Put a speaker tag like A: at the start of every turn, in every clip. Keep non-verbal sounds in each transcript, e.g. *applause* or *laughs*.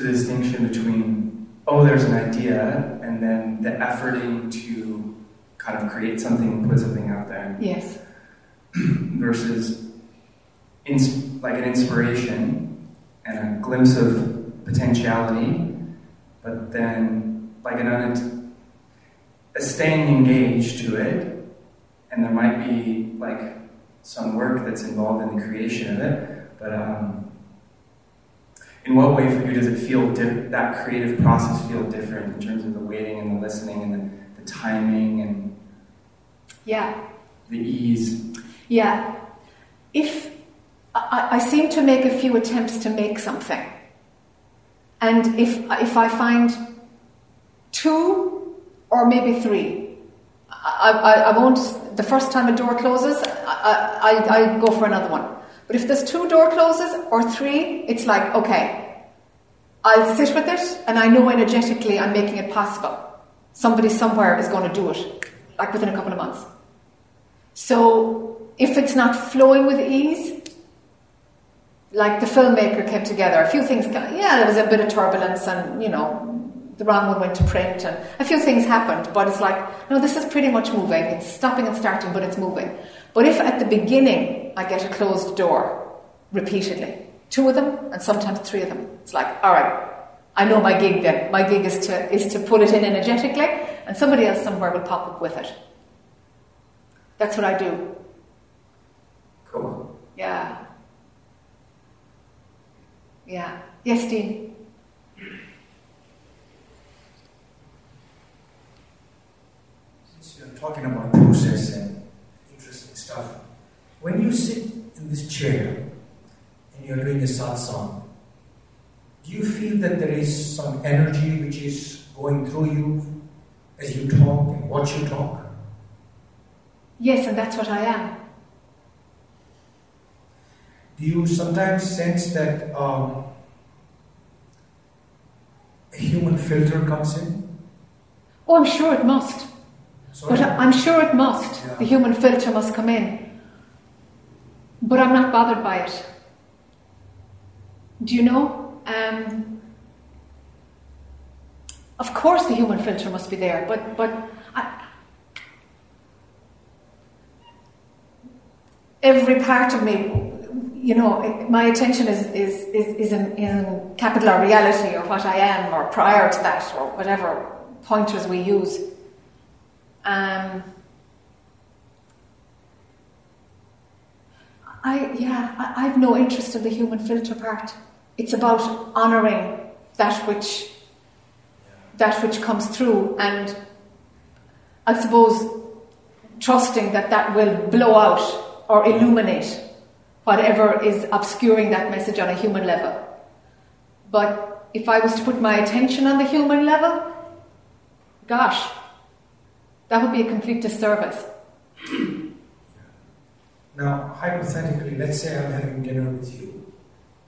A: The distinction between, oh, there's an idea, and then the efforting to kind of create something and put something out there.
B: Yes. *clears throat*
A: versus like an inspiration and a glimpse of potentiality, but then like an un- a staying engaged to it, and there might be like some work that's involved in the creation of it, but um, in what way for you does it feel that creative process feel different in terms of the waiting and the listening and the, the timing and
B: Yeah.
A: the ease?
B: Yeah. If I, I seem to make a few attempts to make something, and if if I find two or maybe three, I, I, I won't. The first time a door closes, I, I, I go for another one. But if there's two door closes or three, it's like okay, I'll sit with it, and I know energetically I'm making it possible. Somebody somewhere is going to do it, like within a couple of months. So if it's not flowing with ease, like the filmmaker came together, a few things, yeah, there was a bit of turbulence and, you know, the wrong one went to print and a few things happened, but it's like, no, this is pretty much moving. It's stopping and starting, but it's moving. But if at the beginning I get a closed door repeatedly, two of them and sometimes three of them, it's like, all right, I know my gig then. My gig is to, is to put it in energetically and somebody else somewhere will pop up with it. That's what I do.
A: Cool.
B: Yeah. Yeah. Yes, Dean.
C: Since you're talking about process when you sit in this chair and you're doing a satsang, do you feel that there is some energy which is going through you as you talk and watch you talk?
B: Yes, and that's what I am.
C: Do you sometimes sense that um, a human filter comes in?
B: Oh, I'm sure it must.
C: Sorry?
B: But I'm sure it must.
C: Yeah.
B: The human filter must come in. But I'm not bothered by it. Do you know? Um, of course, the human filter must be there, but but I, every part of me, you know, my attention is is is, is in, in capital or reality or what I am or prior to that or whatever pointers we use. Um, I yeah, I, I've no interest in the human filter part. It's about honouring that which that which comes through, and I suppose trusting that that will blow out or illuminate whatever is obscuring that message on a human level. But if I was to put my attention on the human level, gosh, that would be a complete disservice.
C: Now, hypothetically, let's say I'm having dinner with you.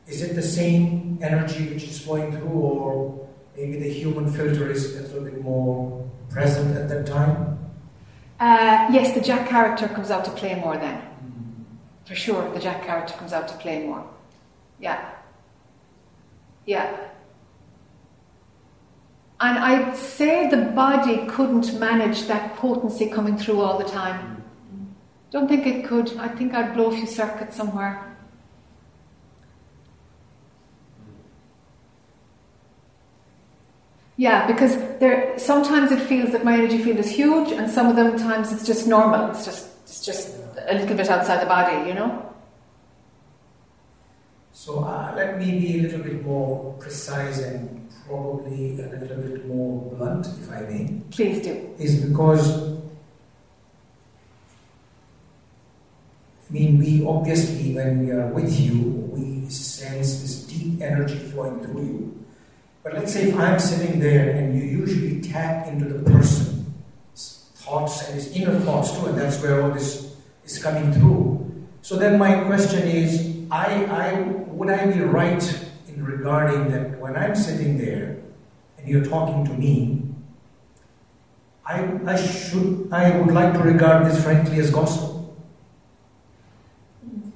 C: Is it the same energy which is flowing through, or maybe the human filter is a little bit more present at that time?
B: Uh, yes, the Jac character comes out to play more then. For sure, the Jac character comes out to play more. Yeah. Yeah. And I'd say the body couldn't manage that potency coming through all the time. Don't think it could. I think I'd blow a few circuits somewhere. Yeah, because there sometimes it feels that my energy field is huge, and some of them times it's just normal. It's just it's just a little bit outside the body, you know.
C: So uh, let me be a little bit more precise and probably a little bit more blunt, if I may.
B: Please do.
C: Is because I mean, we obviously, when we are with you, we sense this deep energy flowing through you. But let's say if I'm sitting there and you usually tap into the person's thoughts and his inner thoughts too, and that's where all this is coming through. So then my question is, I, I would I be right in regarding that when I'm sitting there and you're talking to me, I, I should I would like to regard this frankly as gospel.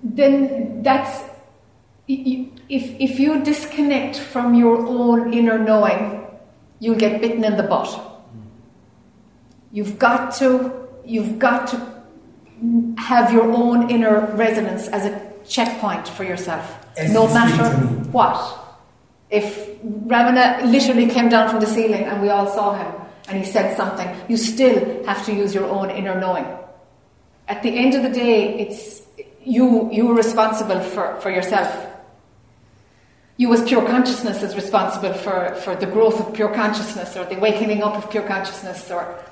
B: Then that's if, if you disconnect from your own inner knowing, you'll get bitten in the butt. You've got to, you've got to have your own inner resonance as a checkpoint for yourself,
C: As
B: no matter
C: speak to me.
B: what. If Ramana literally came down from the ceiling and we all saw him and he said something, you still have to use your own inner knowing. At the end of the day, it's you, you are responsible for, for yourself. You, as pure consciousness, is responsible for, for the growth of pure consciousness or the awakening up of pure consciousness or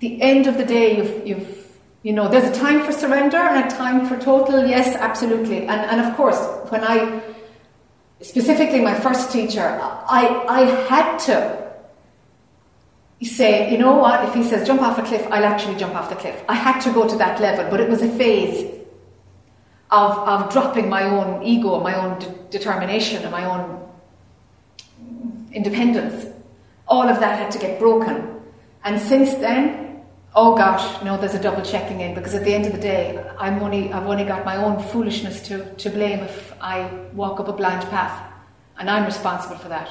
B: the end of the day, you've, you've, you know, there's a time for surrender and a time for total, yes, absolutely. And, and of course, when I, specifically my first teacher, I, I had to say, you know what, if he says jump off a cliff, I'll actually jump off the cliff. I had to go to that level, but it was a phase of, of dropping my own ego, my own de- determination, and my own independence. All of that had to get broken. And since then, oh gosh, no, there's a double checking in because at the end of the day, I'm only, I've only got my own foolishness to, to blame if I walk up a blind path. And I'm responsible for that.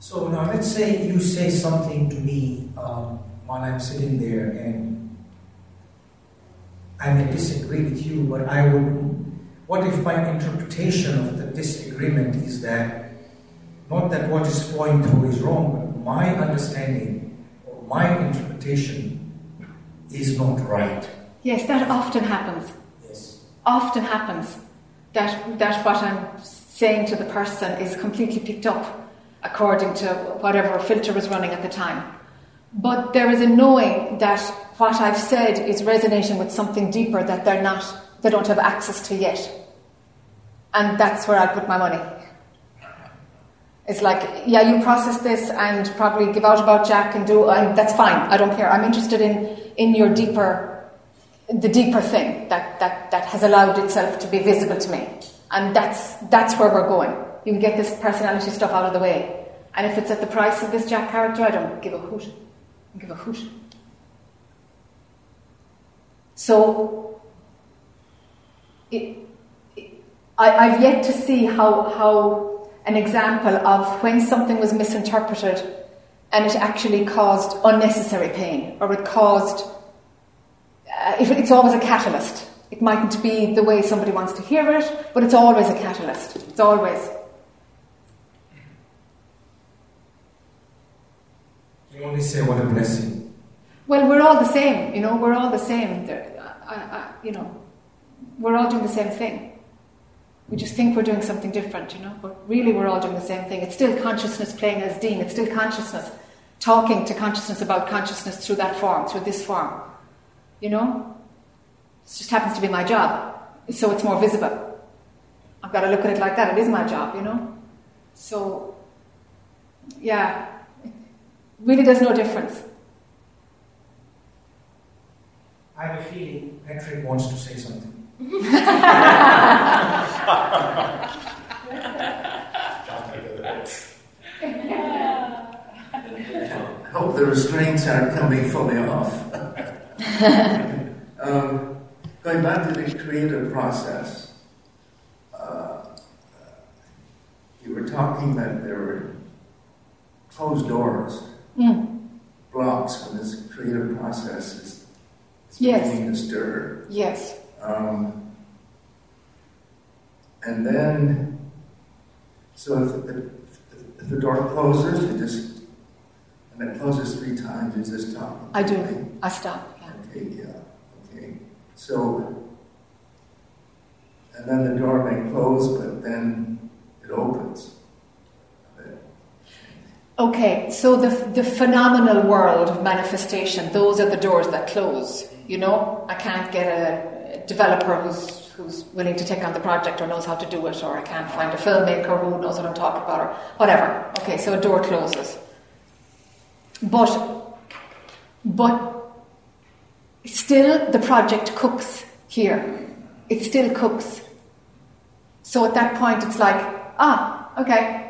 C: So now let's say you say something to me um, while I'm sitting there and I may disagree with you, but I would. What if my interpretation of the disagreement is that not that what is flowing through is wrong, but my understanding my interpretation is not right?
B: Yes, that often happens.
C: Yes.
B: Often happens that, that what I'm saying to the person is completely picked up according to whatever filter is running at the time. But there is a knowing that what I've said is resonating with something deeper that they're not, they don't have access to yet. And that's where I put my money. It's like, yeah, you process this and probably give out about Jac and do, and that's fine. I don't care. I'm interested in, in your deeper, the deeper thing that, that, that has allowed itself to be visible to me. And that's, that's where we're going. You can get this personality stuff out of the way. And if it's at the price of this Jac character, I don't give a hoot. I give a hoot. So, it, it, I, I've yet to see how, how an example of when something was misinterpreted and it actually caused unnecessary pain or it caused, uh, if it's always a catalyst. It mightn't be the way somebody wants to hear it, but it's always a catalyst. It's always.
C: You only say what a blessing.
B: Well, we're all the same, you know, we're all the same. I, I, you know, we're all doing the same thing. We just think we're doing something different, you know, but really we're all doing the same thing. It's still consciousness playing as Dean, it's still consciousness talking to consciousness about consciousness through that form, through this form, you know? It just happens to be my job, so it's more visible. I've got to look at it like that, it is my job, you know? So, yeah, really there's no difference.
C: I have a feeling Patrick wants to say something.
D: Hope the restraints aren't coming fully off. *laughs* um, going back to the creative process, uh, you were talking that there were closed doors,
B: Mm.
D: blocks when this creative process is, is
B: Yes.
D: beginning to stir.
B: Yes.
D: Um, and then, so if, if, if the door closes, you just, and it closes three times, you just talk.
B: I do. I stop. Yeah.
D: Okay, yeah, okay. So, and then the door may close, but then it opens.
B: Okay, so the, the phenomenal world of manifestation, those are the doors that close. You know, I can't get a developer who's, who's willing to take on the project or knows how to do it, or I can't find a filmmaker who knows what I'm talking about, or whatever. Okay, so a door closes. But, but still the project cooks here. It still cooks. So at that point, it's like, ah, okay,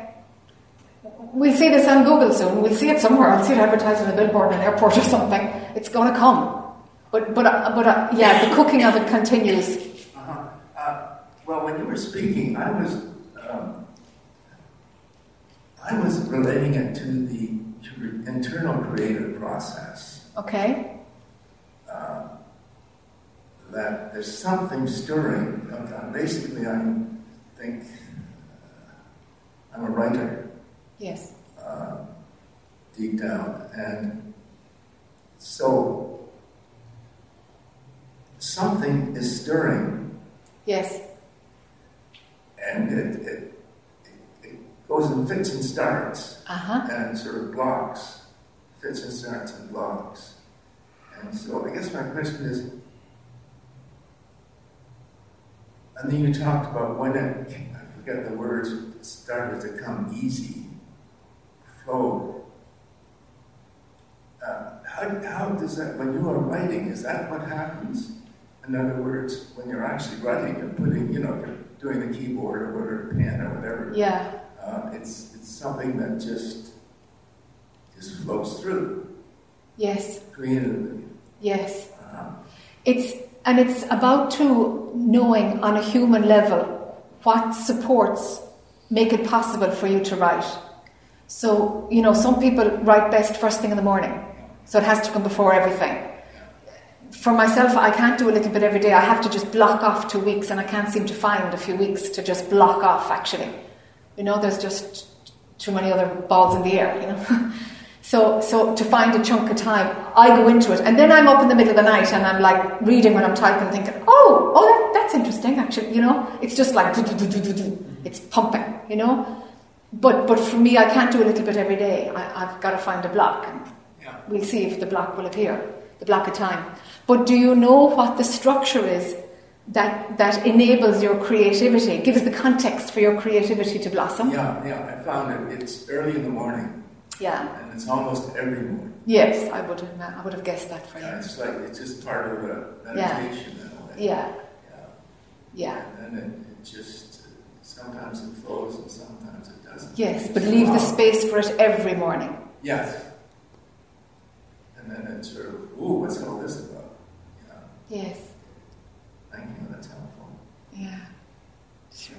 B: We'll see this on Google soon. We'll see it somewhere. I'll see it advertised on a billboard in an airport or something. It's going to come. But, but, uh, but uh, yeah, the cooking of it continues.
D: Uh-huh. Uh,
E: Well, when you were speaking, I was um, I was relating it to the internal creative process.
B: Okay.
E: Uh, that there's something stirring. Basically, I think uh, I'm a writer.
B: Yes.
E: Uh, deep down, and so something is stirring.
B: Yes.
E: And it, it, it goes in fits and starts,
B: uh-huh.
E: and sort of blocks, fits and starts and blocks. And so I guess my question is, and then you talked about when it, I forget the words, started to come easy, flow. Uh, how, how does that, when you are writing, is that what happens? In other words, when you're actually writing, you're putting, you know, you're doing the keyboard or whatever, pen or whatever.
B: Yeah.
E: Uh, it's, it's something that just, just flows through.
B: Yes.
E: Creatively.
B: Yes.
E: Uh,
B: it's and it's about to knowing on a human level what supports make it possible for you to write. So, you know, some people write best first thing in the morning. So it has to come before everything. For myself, I can't do a little bit every day. I have to just block off two weeks, and I can't seem to find a few weeks to just block off, actually. You know, there's just too many other balls in the air, you know. *laughs* So, so to find a chunk of time, I go into it, and then I'm up in the middle of the night and I'm like reading when I'm typing, thinking, "Oh, oh, that, that's interesting." Actually, you know, it's just like it's pumping, you know. But but for me, I can't do a little bit every day. I, have got to find a block, and we'll see if the block will appear, the block of time. But do you know what the structure is that that enables your creativity, gives the context for your creativity to blossom?
E: Yeah, yeah, I found it. It's early in the morning.
B: Yeah.
E: And it's almost every morning.
B: Yes, I would have. I would have guessed that for you.
E: It's like it's just part of a meditation
B: yeah.
E: in a way.
B: Yeah.
E: Yeah.
B: Yeah.
E: And then it, it just sometimes it flows and sometimes it doesn't.
B: Yes, but leave the space for it every morning.
E: Yes. And then it's sort of, ooh, what's all this about?
B: Yeah. Yes.
E: Thank you. That's helpful.
B: Yeah. Sure.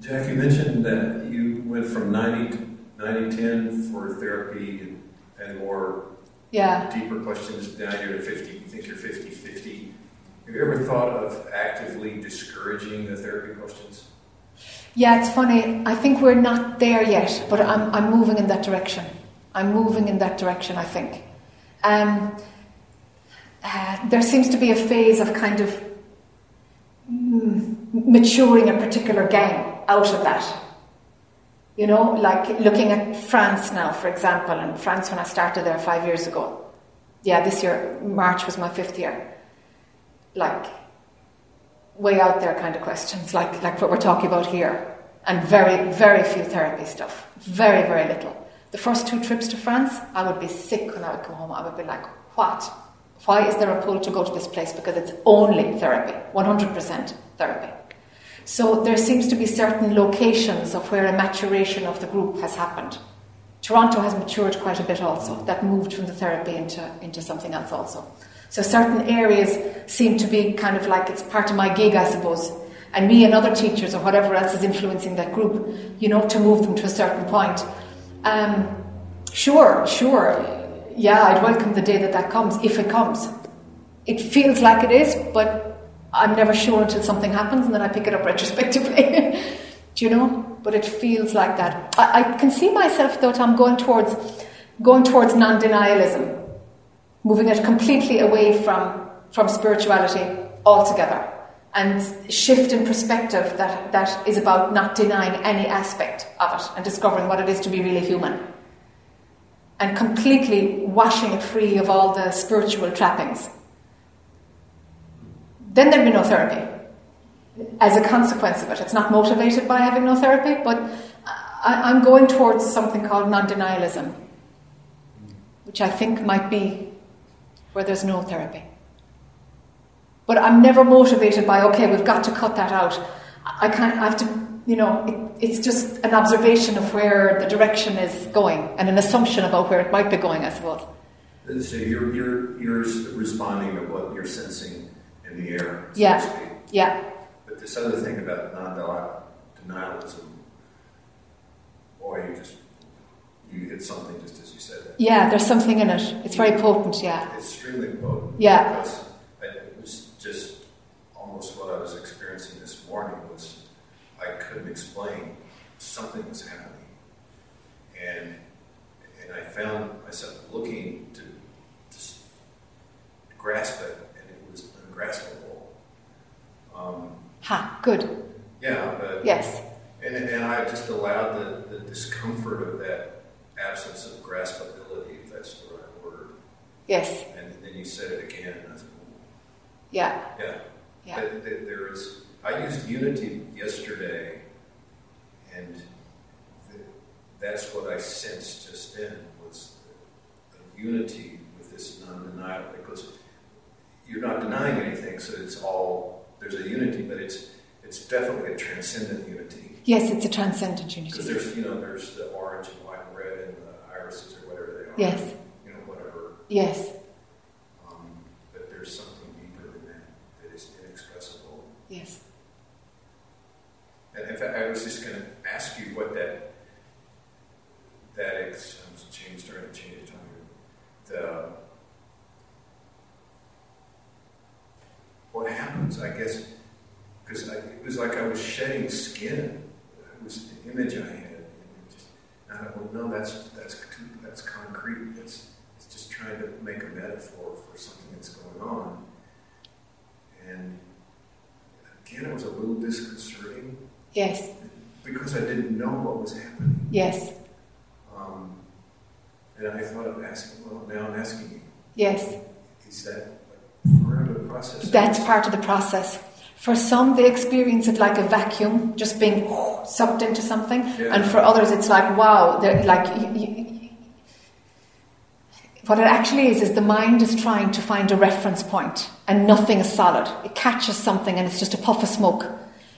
F: Jac, you mentioned that you went from 90 90 10 for therapy and more
B: yeah.
F: deeper questions. Now you're at 50, you think you're 50 50. Have you ever thought of actively discouraging the therapy questions?
B: Yeah, it's funny. I think we're not there yet, but I'm, I'm moving in that direction. I'm moving in that direction, I think. Um, uh, there seems to be a phase of kind of mm, maturing a particular gang out of that. You know, like looking at France now, for example, and France when I started there five years ago. Yeah, this year, March was my fifth year. Like, way out there kind of questions, like, like what we're talking about here. And very, very few therapy stuff. Very, very little. The first two trips to France, I would be sick when I would come home. I would be like, what? Why is there a pull to go to this place? Because it's only therapy, 100% therapy. So there seems to be certain locations of where a maturation of the group has happened. Toronto has matured quite a bit also. That moved from the therapy into, into something else also. So certain areas seem to be kind of like it's part of my gig, I suppose. And me and other teachers or whatever else is influencing that group, you know, to move them to a certain point. Um, sure, sure. Yeah, I'd welcome the day that that comes, if it comes. It feels like it is, but I'm never sure until something happens and then I pick it up *laughs* retrospectively. Do you know? But it feels like that. I, I can see myself though, Tom, going towards going towards non-denialism, moving it completely away from from spirituality altogether, and shift in perspective that, that is about not denying any aspect of it and discovering what it is to be really human. And completely washing it free of all the spiritual trappings then there'd be no therapy as a consequence of it. It's not motivated by having no therapy, but I, am going towards something called non denialism, which I think might be where there's no therapy. But I'm never motivated by, okay, we've got to cut that out. I can't, I have to, you know, it, it's just an observation of where the direction is going and an assumption about where it might be going, I suppose.
F: So you're, you're, you're responding to what you're sensing in the air, so
B: Yeah.
F: to speak.
B: Yeah,
F: But this other thing about non-denialism, boy, you just you hit something just as you said that.
B: yeah, there's something in it. It's very potent, yeah.
F: It's extremely potent.
B: Yeah.
F: Because I, it was just almost what I was experiencing this morning was I couldn't explain something was happening, and and I found myself looking to just grasp it, and it was ungraspable. Um,
B: Ha, good.
F: yeah, but
B: Yes,
F: and, and I just allowed the, the discomfort of that absence of graspability, if that's the right word.
B: yes,
F: And then you said it again, and I was
B: yeah,
F: yeah.
B: yeah.
F: There is, I used unity yesterday, and th- that's what I sensed just then was a unity with this non-denial because you're not denying anything, so it's all there's a unity, but it's it's definitely a transcendent unity
B: Yes, it's a transcendent unity.
F: because
B: unity.
F: there's you know there's the orange and white and red and the irises or whatever they are.
B: Yes,
F: You know whatever.
B: yes,
F: Um, but there's something deeper than that that is inexpressible.
B: yes.
F: And in fact, I was just going to ask you what that that ex, I'm changed, starting to change the time. The what happens, I guess, because it was like I was shedding skin. It was the image I had. And I thought, well, no, that's that's too, that's concrete. It's it's just trying to make a metaphor for something that's going on. And again, it was a little disconcerting
B: Yes,
F: because I didn't know what was happening.
B: yes,
F: Um, and I thought of asking, well, now I'm asking you,
B: yes.
F: is that part of the process?
B: That's part of the process. For some, they experience it like a vacuum, just being sucked into something,
F: Yeah.
B: and for others, it's like wow, they're like. y- y- y- what it actually is is the mind is trying to find a reference point, and nothing is solid. It catches something, and it's just a puff of smoke.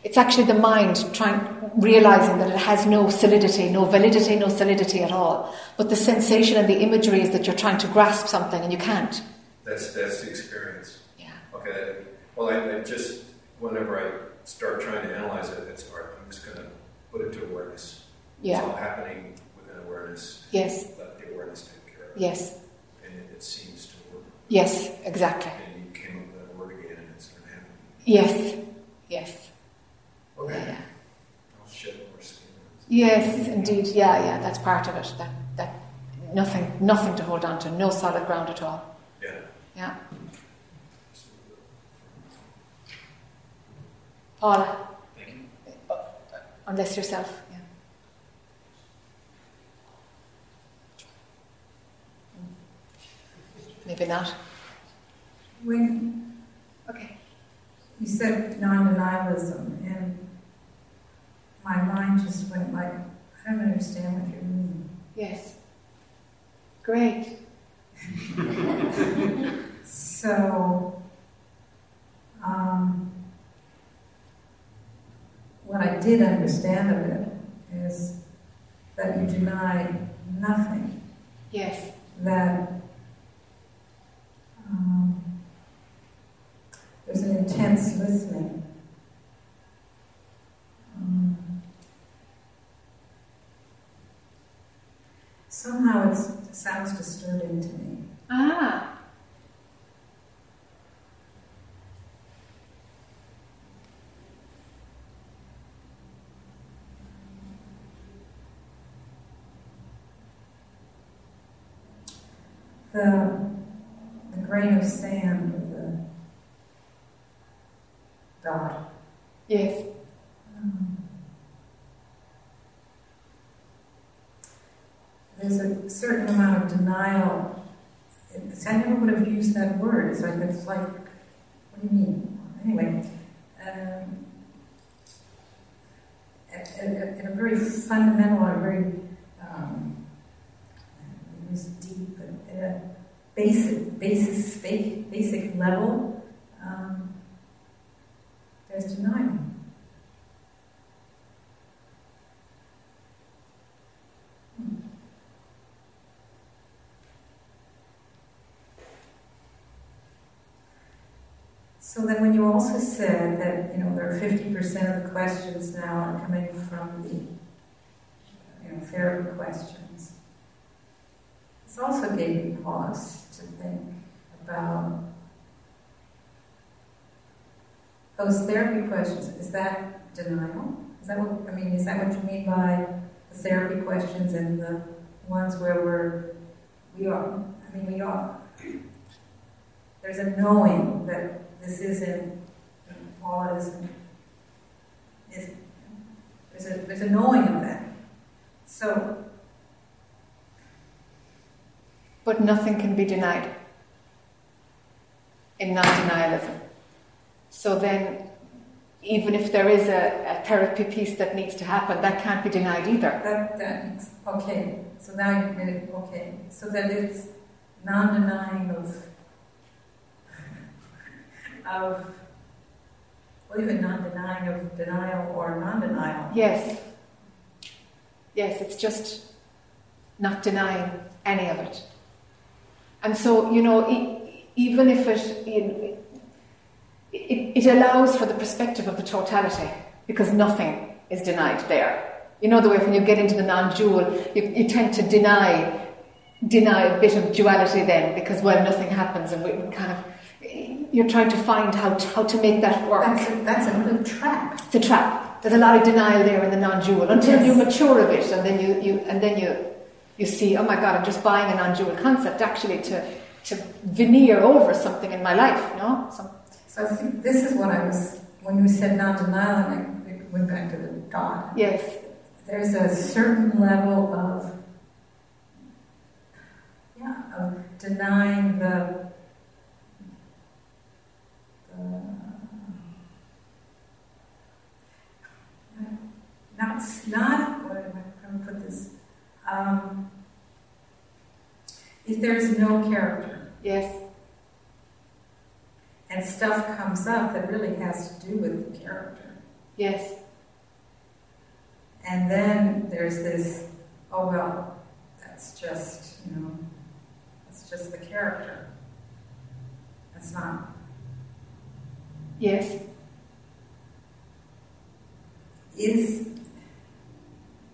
B: It's actually the mind trying, realizing that it has no solidity, no validity, no solidity at all. But the sensation and the imagery is that you're trying to grasp something and you can't.
F: That's that's the experience.
B: Yeah.
F: Okay. Well, I, I just whenever I start trying to analyze it, it's hard. I'm just going to put it to awareness.
B: Yeah.
F: It's all happening within awareness.
B: Yes.
F: Let the awareness take care of it.
B: Yes.
F: And it, it seems to work.
B: Yes. Exactly.
F: And you came up with that word again, and it's going to happen.
B: Yes. Yes.
F: Okay.
B: Yeah.
F: I'll shed more skin.
B: Yes, indeed. Yeah, yeah. That's part of it. That that nothing, nothing to hold on to. No solid ground at all.
F: Yeah.
B: Yeah. Paula.
A: Thank you.
B: Unless yourself. Yeah. Mm. Maybe not.
G: When
B: Okay.
G: you said non-denialism, and my mind just went like, I don't understand what you mean.
B: Yes. Great.
G: So, um, what I did understand of it is that you deny nothing,
B: Yes.
G: that um, there's an intense listening. Somehow it's, it sounds disturbing to me.
B: Ah.
G: The, the grain of sand or the dot.
B: Yes.
G: There's a certain amount of denial. It's, I never would have used that word. It's like it's like, what do you mean? Anyway, um, at, at, at a very fundamental, a very um, deep, at a basic, basis, basic level, um, there's denial. So then, when you also said that you know there are fifty percent of the questions now are coming from the you know therapy questions, this also gave me pause to think about those therapy questions. Is that denial? Is that what I mean? Is that what you mean by the therapy questions and the ones where we're we are? I mean, we are. There's a knowing that this isn't Paula isn't. Is, there's a there's a knowing of that. So,
B: But nothing can be denied in non denialism. So then, even if there is a, a therapy piece that needs to happen, that can't be denied either.
G: that that okay. So now you've made it okay. So that it's non-denying of of well, even non-denying of denial or non-denial.
B: Yes. Yes, it's just not denying any of it. And so, you know, e- even if it, it, it, it allows for the perspective of the totality, because nothing is denied there. You know the way when you get into the non-dual, you, you tend to deny deny a bit of duality then, because well, nothing happens, and we kind of you're trying to find how to, how to make that work.
G: That's a, that's a another trap.
B: It's a trap. There's a lot of denial there in the non-dual until
G: Yes.
B: you mature a bit, and then you, you and then you you see, oh my God, I'm just buying a non-dual concept actually to to veneer over something in my life. No, Some,
G: So I think this is what I was when you said non-denial, and I went back to the dot.
B: yes,
G: There's a certain level of yeah of denying the not not what am I going to put this um, if there's no character
B: yes,
G: and stuff comes up that really has to do with the character
B: yes,
G: And then there's this, oh well, that's just, you know, that's just the character. That's not.
B: Yes,
G: Is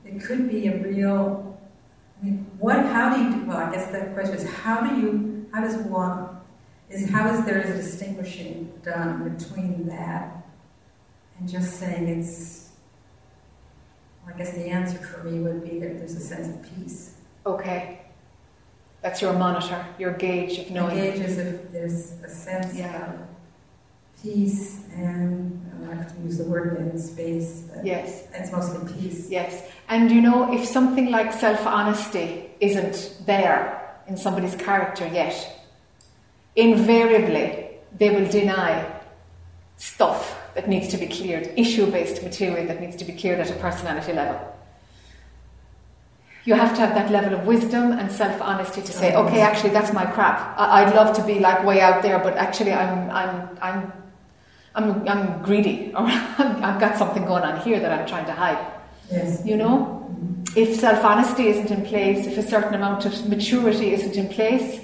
G: it could be a real. I mean, what? How do you? Well, I guess that question is how do you? How does one? Is how is there a distinguishing done between that and just saying it's? Well, I guess the answer for me would be that there's a sense of peace.
B: okay. That's your monitor, your gauge of knowing.
G: engages if there's a sense
B: Yeah.
G: of peace and I don't have to use the word in space, but
B: Yes,
G: it's mostly peace.
B: yes. And you know, if something like self-honesty isn't there in somebody's character yet, invariably they will deny stuff that needs to be cleared, issue-based material that needs to be cleared at a personality level. You have to have that level of wisdom and self-honesty to say, okay, actually, that's my crap. I- I'd love to be like way out there, but actually, I'm, I'm, I'm, I'm, I'm greedy, or *laughs* I've got something going on here that I'm trying to hide.
G: Yes.
B: You know, mm-hmm. if self-honesty isn't in place, if a certain amount of maturity isn't in place,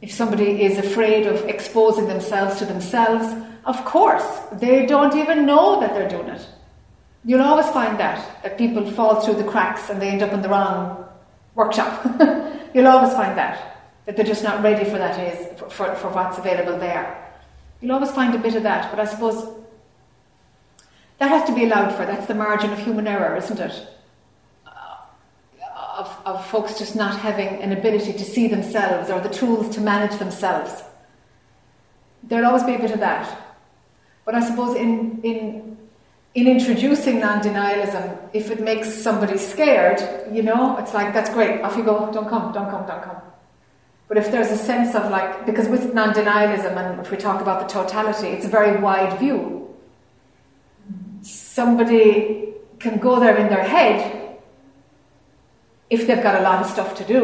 B: if somebody is afraid of exposing themselves to themselves, of course, they don't even know that they're doing it. You'll always find that, that people fall through the cracks and they end up in the wrong workshop. *laughs* You'll always find that, that they're just not ready for that is, for, for, for what's available there. You'll always find a bit of that, but I suppose that has to be allowed for. That's the margin of human error, isn't it? Of, of folks just not having an ability to see themselves or the tools to manage themselves. There'll always be a bit of that. But I suppose in, in, in introducing non denialism, if it makes somebody scared, you know, it's like, that's great, off you go, don't come, don't come, don't come. But if there's a sense of like, because with non denialism, and if we talk about the totality, it's a very wide view somebody can go there in their head if they've got a lot of stuff to do,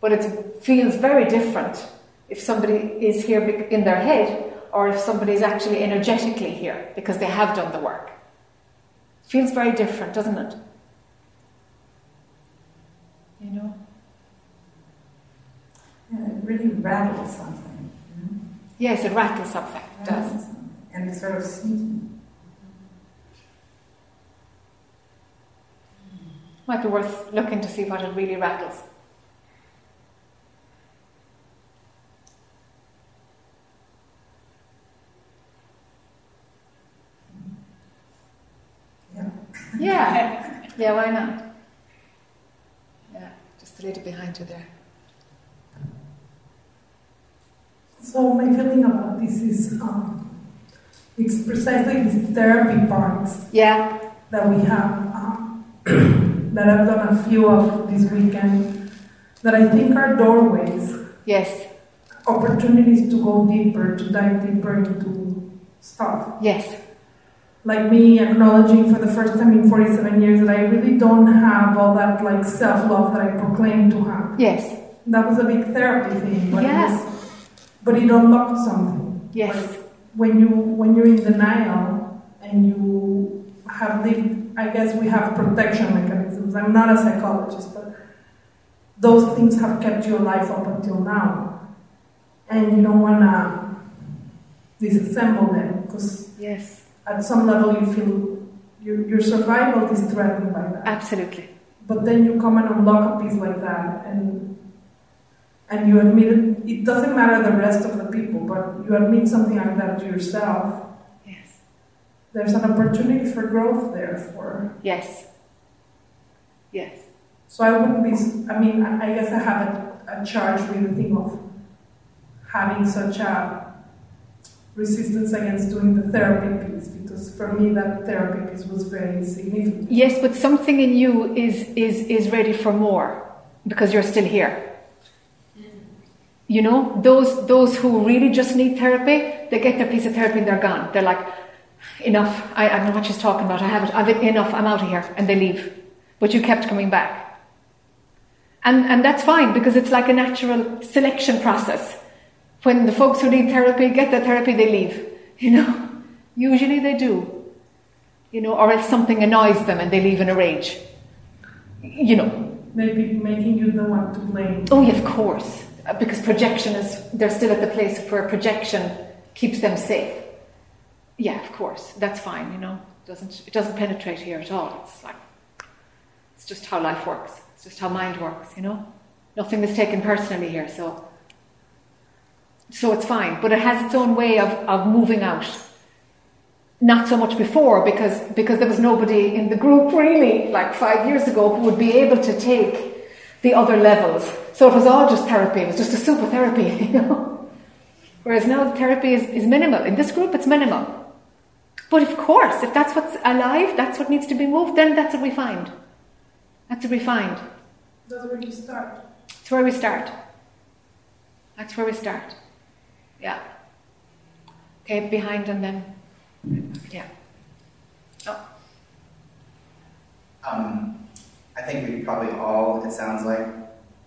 B: but it feels very different if somebody is here in their head or if somebody is actually energetically here because they have done the work. Feels very different, doesn't it? You know?
G: And it really rattles something. You know?
B: Yes, it rattles something. It does.
G: And it's sort of sneaky.
B: Might be worth looking to see what it really rattles.
G: Yeah. *laughs*
B: Yeah. Yeah, why not? Yeah, just a little behind you there.
H: So my feeling about this is um, it's precisely this therapy part
B: Yeah,
H: that we have um, *clears throat* that I've done a few of this weekend that I think are doorways,
B: yes,
H: opportunities to go deeper, to dive deeper into stuff.
B: yes,
H: Like me acknowledging for the first time in 47 years that I really don't have all that like self-love that I proclaim to have.
B: yes,
H: That was a big therapy thing, but,
B: Yeah.
H: But it unlocked something.
B: yes,
H: when you when you're in denial and you have lived i guess we have protection mechanisms. I'm not a psychologist but those things have kept your life up until now. And you don't want to disassemble them because
B: yes,
H: at some level you feel your, your survival is threatened by that.
B: Absolutely.
H: but then you come and unlock a piece like that and and you admit it, it doesn't matter the rest of the people but you admit something like that to yourself
B: Yes,
H: there's an opportunity for growth there for
B: yes, yes,
H: so i wouldn't be i mean i guess i have a, a charge with the thing of having such a resistance against doing the therapy piece because for me that therapy piece was very significant
B: yes. But something in you is is is ready for more because you're still here. You know, those those who really just need therapy, they get their piece of therapy and they're gone. They're like, enough. I, I know what she's talking about. I have it. I've it enough. I'm out of here, and they leave. But you kept coming back, and and that's fine because it's like a natural selection process. When the folks who need therapy get the therapy, they leave. You know, *laughs* usually they do. You know, or else something annoys them and they leave in a rage. You know,
H: maybe making you the one to blame
B: Oh, yeah, of course. Uh, Because projection is, they're still at the place where projection keeps them safe. Yeah, of course. That's fine, you know. it Doesn't, it doesn't penetrate here at all. It's like, it's just how life works. It's just how mind works, you know. Nothing is taken personally here, so. So it's fine. But it has its own way of, of moving out. Not so much before, because, because there was nobody in the group really, like five years ago, who would be able to take the other levels. So it was all just therapy, it was just a super therapy, *laughs* you know. Whereas now the therapy is, is minimal. In this group, it's minimal. But of course, if that's what's alive, that's what needs to be moved, then that's what we find. That's what we find.
H: that's where you start
B: That's where we start. That's where we start. Yeah. Okay, behind and then. Yeah. Oh,
I: Um, I think we probably all, it sounds like,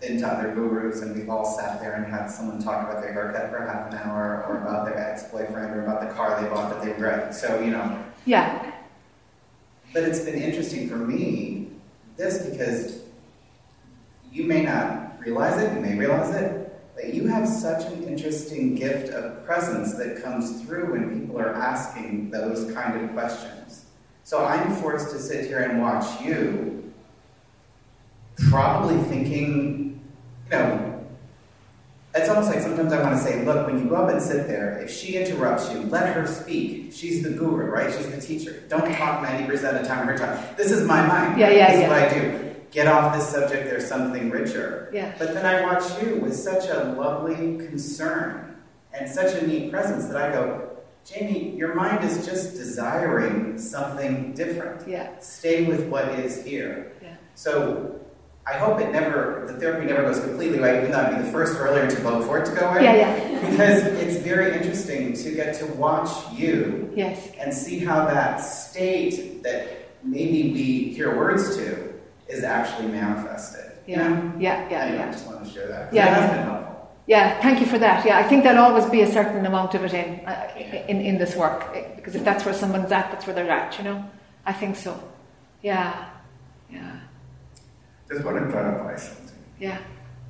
I: been to other gurus and we've all sat there and had someone talk about their haircut for half an hour or about their ex-boyfriend or about the car they bought that they regret. So, you know,
B: yeah.
I: but it's been interesting for me, this because you may not realize it, you may realize it, but you have such an interesting gift of presence that comes through when people are asking those kind of questions. So I'm forced to sit here and watch you, probably thinking, you know, it's almost like sometimes I want to say, look, when you go up and sit there, if she interrupts you, let her speak. She's the guru, right? She's the teacher. Don't talk 90% of the time of her time. This is my mind.
B: Yeah, yeah,
I: this
B: yeah.
I: is what I do. Get off this subject, there's something richer.
B: Yeah.
I: But then I watch you with such a lovely concern and such a neat presence that I go, Jamie, your mind is just desiring something different.
B: Yeah.
I: Stay with what is here.
B: Yeah.
I: So I hope it never, the therapy never goes completely away, even though I'd be the first earlier to vote for it to go away.
B: Yeah, yeah. *laughs*
I: Because it's very interesting to get to watch you
B: Yes.
I: and see how that state that maybe we hear words to is actually manifested. You
B: Yeah.
I: know?
B: Yeah, yeah,
I: Anyway, I just wanted to share that.
B: Yeah,
I: has
B: yeah.
I: been helpful.
B: Yeah, thank you for that. Yeah, I think there'll always be a certain amount of it in, uh, in, in this work. Because if that's where someone's at, that's where they're at, you know? I think so. Yeah. Yeah.
D: Just want to clarify something.
B: Yeah.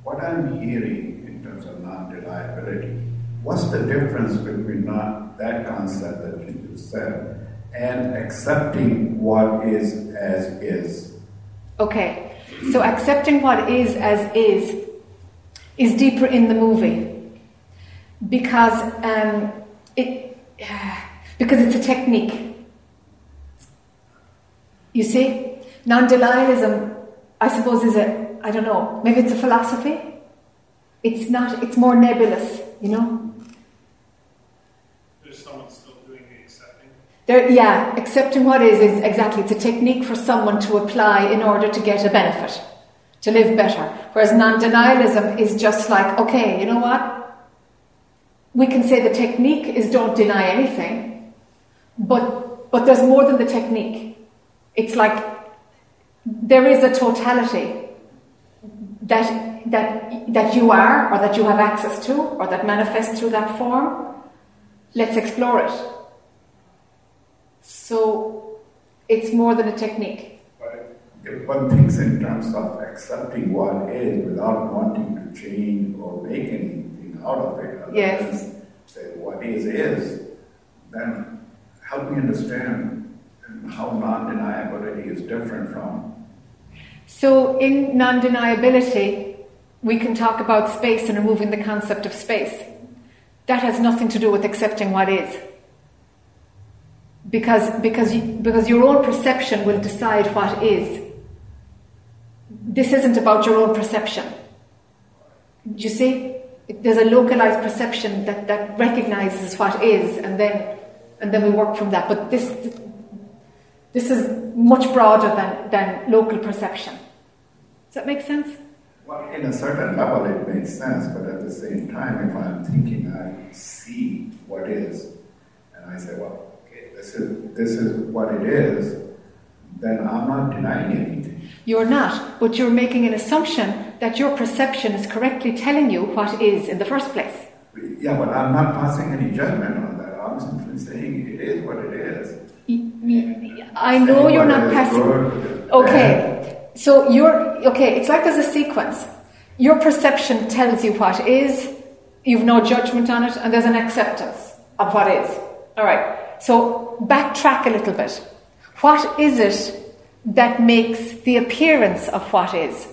D: What I'm hearing in terms of non-reliability what's the difference between not that concept that you just said and accepting what is as is?
B: Okay, so accepting what is as is is deeper in the movie because um, it *sighs* because it's a technique. You see, non-denialism, I suppose, is a I don't know maybe it's a philosophy. It's not. It's more nebulous, you know.
J: There's someone still doing the accepting.
B: There, yeah, accepting what is is exactly. It's a technique for someone to apply in order to get a benefit, to live better. Whereas non-denialism is just like, okay, you know what? we can say the technique is don't deny anything, but, but there's more than the technique. It's like there is a totality that, that, that you are, or that you have access to, or that manifests through that form. Let's explore it. So it's more than a technique.
D: But if one thinks in terms of accepting what is without wanting to change or make anything out of it,
B: Yes.
D: say what is is, then help me understand how non-deniability is different from
B: So in non deniability, we can talk about space and removing the concept of space. That has nothing to do with accepting what is. Because, because, you, because your own perception will decide what is. This isn't about your own perception. Do you see? There's a localized perception that, that recognizes what is, and then, and then we work from that. But this, this is much broader than, than local perception. Does that make sense?
D: Well, in a certain level, it makes sense, but at the same time, if I'm thinking I see what is, and I say, well, okay, this is this is what it is, then I'm not denying anything.
B: You're not, but you're making an assumption that your perception is correctly telling you what is in the first place.
D: Yeah, but I'm not passing any judgment on that. I'm simply saying it is what it is.
B: I know you're not passing.
D: good, what is bad.
B: Okay, so you're okay. It's like there's a sequence. Your perception tells you what is. You've no judgment on it, and there's an acceptance of what is. All right. So backtrack a little bit. What is it that makes the appearance of what is?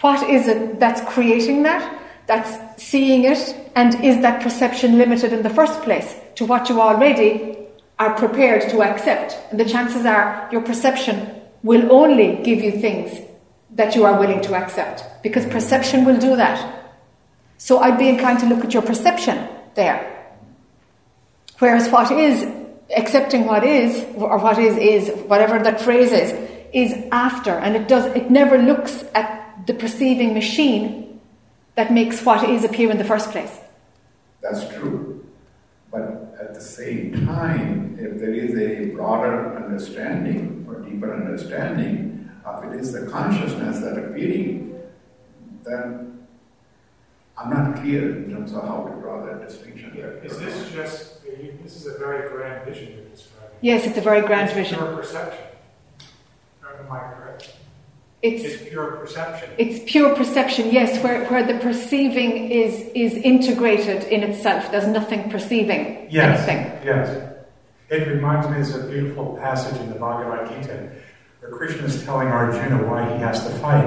B: What is it that's creating that? That's seeing it? And is that perception limited in the first place to what you already are prepared to accept? And the chances are your perception will only give you things that you are willing to accept because perception will do that. So I'd be inclined to look at your perception there. Whereas what is, accepting what is, or what is, is, whatever that phrase is, is after. And it does, it never looks at the perceiving machine that makes what is appear in the first place.
D: That's true. But at the same time, if there is a broader understanding or deeper understanding of it is the consciousness that appearing, then I'm not clear in terms of how to draw that distinction.
J: Is this just, this is a very grand vision you're describing?
B: Yes, it's a very grand
J: It's
B: vision.
J: pure perception. Am I correct?
B: It's,
J: It's pure perception.
B: it's pure perception, yes, where, where the perceiving is, is integrated in itself. There's nothing perceiving
K: Yes,
B: anything.
K: yes. It reminds me, of a beautiful passage in the Bhagavad Gita where Krishna is telling Arjuna why he has to fight.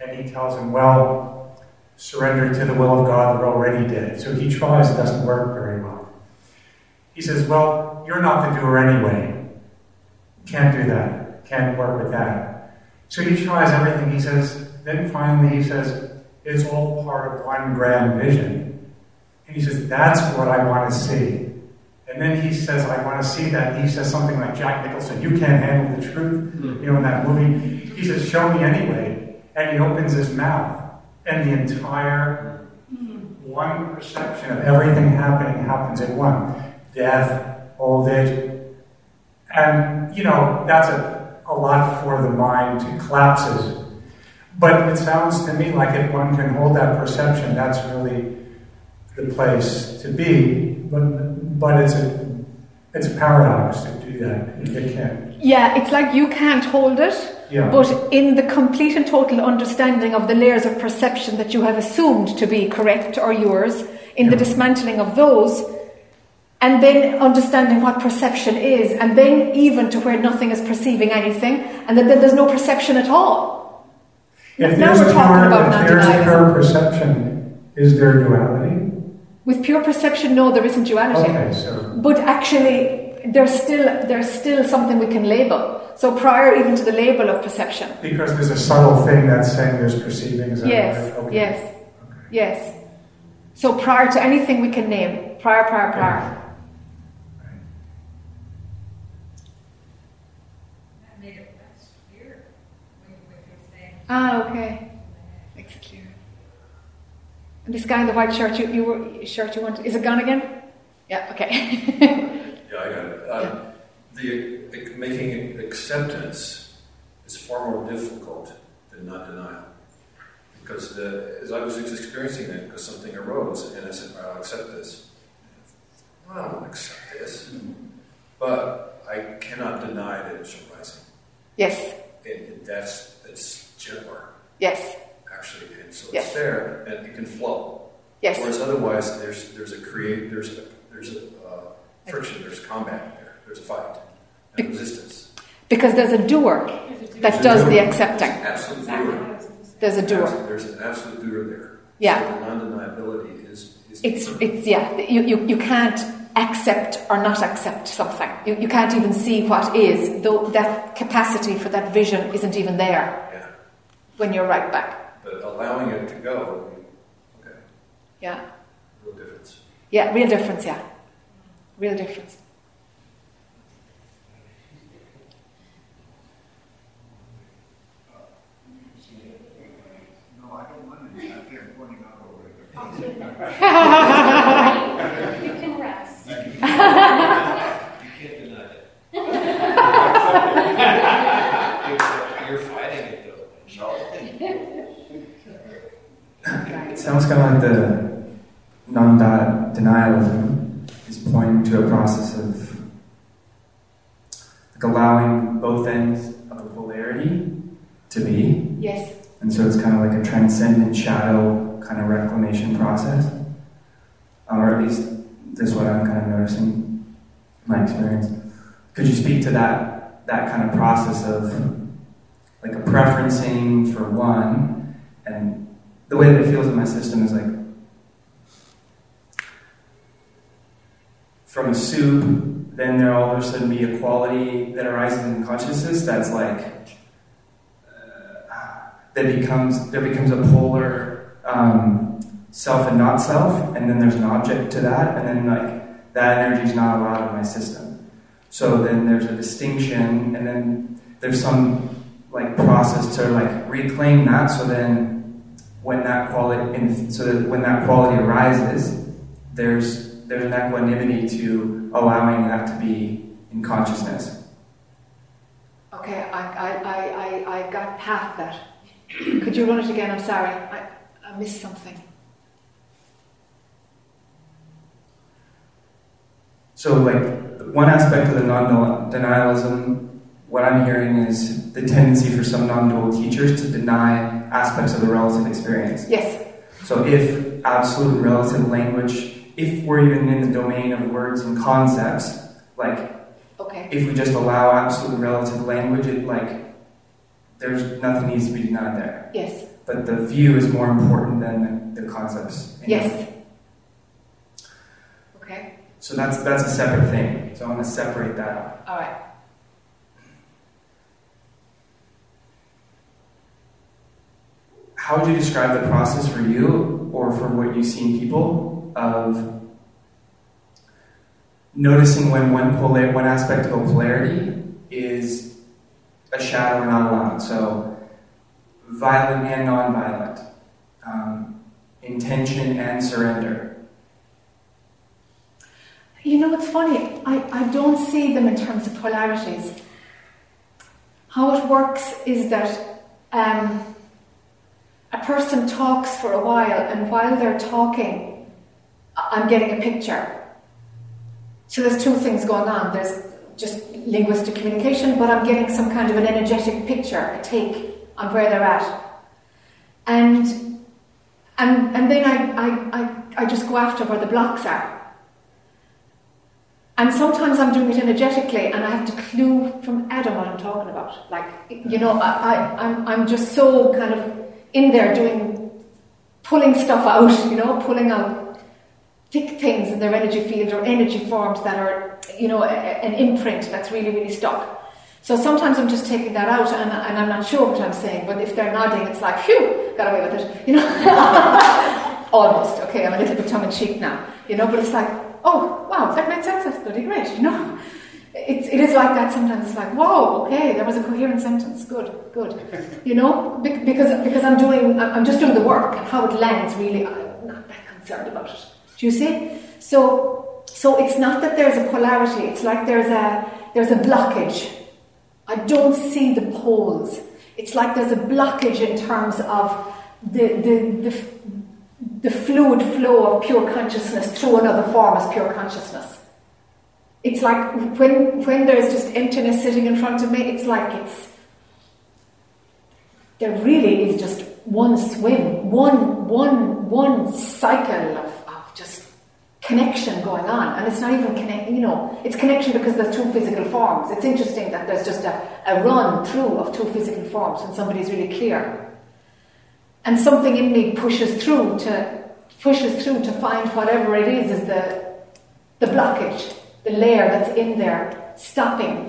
K: And he tells him, well, surrender to the will of God, they're already dead. So he tries, it doesn't work very well. He says, well, you're not the doer anyway. Can't do that. Can't work with that. So he tries everything. He says, then finally he says, it's all part of one grand vision. And he says, that's what I want to see. And then he says, I want to see that. He says something like Jack Nicholson, you can't handle the truth. Hmm. You know, in that movie. He says, show me anyway. And he opens his mouth. And the entire one perception of everything happening happens at one. Death, old age. And, you know, that's a, a lot for the mind to collapses. But it sounds to me like if one can hold that perception, that's really the place to be. But, but it's a it's a paradox to do that. It can't.
B: Yeah, it's like you can't hold it,
K: Yeah.
B: but in the complete and total understanding of the layers of perception that you have assumed to be correct or yours, in the dismantling of those, and then understanding what perception is, and then even to where nothing is perceiving anything, and that then there's no perception at all.
L: If
B: now
L: there's
B: we're talking
L: pure,
B: about
L: if there's pure perception, is there duality?
B: With pure perception, no, there isn't duality.
L: Okay, so
B: But actually, there's still there's still something we can label. So prior even to the label of perception.
L: because there's a subtle thing that's saying there's perceiving, is
B: Yes,
L: right? Okay.
B: yes,
L: Okay.
B: yes. So prior to anything we can name, prior, prior, prior.
L: Right.
M: That made it less clear when you were saying.
B: Ah, okay. Makes it clear. And this guy in the white shirt, you, you were shirt you want? Is it gone again? Yeah. Okay. *laughs*
F: Yeah, I got it. Um, the making acceptance is far more difficult than not denial, because the, as I was experiencing that, because something arose, and I said, "I'll accept this." Well, I don't accept this, but I cannot deny that it's arising.
B: yes.
F: And and that's it's gentler,
B: Yes.
F: actually, and so
B: Yes.
F: it's there, and it can flow.
B: Yes.
F: Whereas otherwise, there's there's a create there's a there's a uh, friction, there's combat there, there's a fight, and resistance.
B: Because there's a doer that
F: There's a
B: does the
F: doer.
B: accepting.
F: Absolute doer.
B: There's a doer.
F: There's an absolute doer there.
B: Yeah.
F: So the non-deniability is is.
B: It's it's yeah. You, you, you can't accept or not accept something. You, you can't even see what is. Though that capacity for that vision isn't even there
F: yeah.
B: When you're right back.
F: But allowing it to go, okay,
B: Yeah.
F: real difference.
B: Yeah. Real difference. Yeah. Real difference.
D: No, I don't want to. I can't pointing out over *laughs*
M: You can rest. *laughs*
F: You can't deny it. *laughs* You're fighting it though.
A: It sounds kind of like the non-denialism is pointing to a process of like allowing both ends of a polarity to be,
B: Yes.
A: and so it's kind of like a transcendent shadow kind of reclamation process, um, or at least this is what I'm kind of noticing in my experience. Could you speak to that that kind of process of like a preferencing for one and the way that it feels in my system is like from a soup, then there all of a sudden be a quality that arises in consciousness that's like uh, that becomes there becomes a polar um, self and not self, and then there's an object to that, and then like that energy is not allowed in my system. So then there's a distinction, and then there's some like process to like reclaim that. So then when that quality, in, so that when that quality arises, there's there's an equanimity to allowing that to be in consciousness.
B: Okay. I I, I, I, I got half that. Could you run it again? I'm sorry. I, I missed something.
A: So, like, one aspect of the non denialism, what I'm hearing is the tendency for some non dual teachers to deny aspects of the relative experience.
B: Yes.
A: So, if absolute and relative language, if we're even in the domain of words and concepts, like,
B: Okay.
A: if we just allow absolute and relative language, it, like, there's nothing needs to be denied there.
B: Yes.
A: But the view is more important than the, the concepts.
B: Yes. Okay.
A: So that's that's a separate thing. So I want to separate that out.
B: All right.
A: How would you describe the process for you or for what you see in people of noticing when one polar, one aspect of a polarity is a shadow or not allowed? So violent and non-violent, um, intention and surrender.
B: You know, it's funny. I, I don't see them in terms of polarities. How it works is that um, a person talks for a while, and while they're talking, I'm getting a picture. So there's two things going on. There's just linguistic communication, but I'm getting some kind of an energetic picture, a take on where they're at. And And, and then I, I, I, I just go after where the blocks are. And sometimes I'm doing it energetically and I have to clue from Adam what I'm talking about. Like, you know, I, I, I'm, I'm just so kind of in there doing, pulling stuff out, you know, pulling out thick things in their energy field or energy forms that are, you know, a, an imprint that's really, really stuck. So sometimes I'm just taking that out and, and I'm not sure what I'm saying, but if they're nodding, it's like, phew, got away with it, you know. *laughs* Almost, okay, I'm a little bit tongue in cheek now, you know, but it's like, oh, wow, that made sense, that's bloody great, you know. It's, it is like that sometimes. It's like, whoa, okay, there was a coherent sentence. Good, good. You know, Be- because because I'm doing, I'm just doing the work and how it lands. Really, I'm not that concerned about it. Do you see? So, so it's not that there's a polarity. It's like there's a there's a blockage. I don't see the poles. It's like there's a blockage in terms of the the the, the fluid flow of pure consciousness through another form as pure consciousness it's like when when there's just emptiness sitting in front of me, it's like it's there really is just one swim, one one one cycle of, of just connection going on. And it's not even connect you know, it's connection because there's two physical forms. It's interesting that there's just a, a run through of two physical forms when somebody's really clear. And something in me pushes through to pushes through to find whatever it is is the the blockage the layer that's in there, stopping,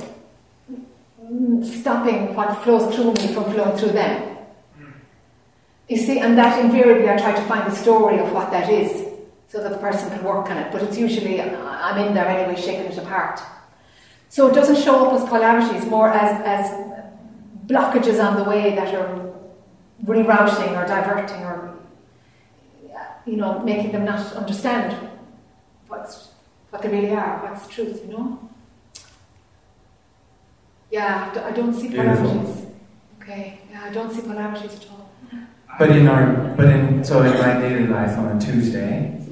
B: stopping what flows through me from flowing through them. You see, and that invariably I try to find the story of what that is so that the person can work on it. But it's usually, I'm in there anyway, shaking it apart. So it doesn't show up as polarities, more as, as blockages on the way that are rerouting or diverting or, you know, making them not understand what's what they really are, what's the truth, you know? Yeah, I don't see polarities. Okay, yeah, I don't see polarities at all.
A: But in our, but in, so in my daily life on a Tuesday,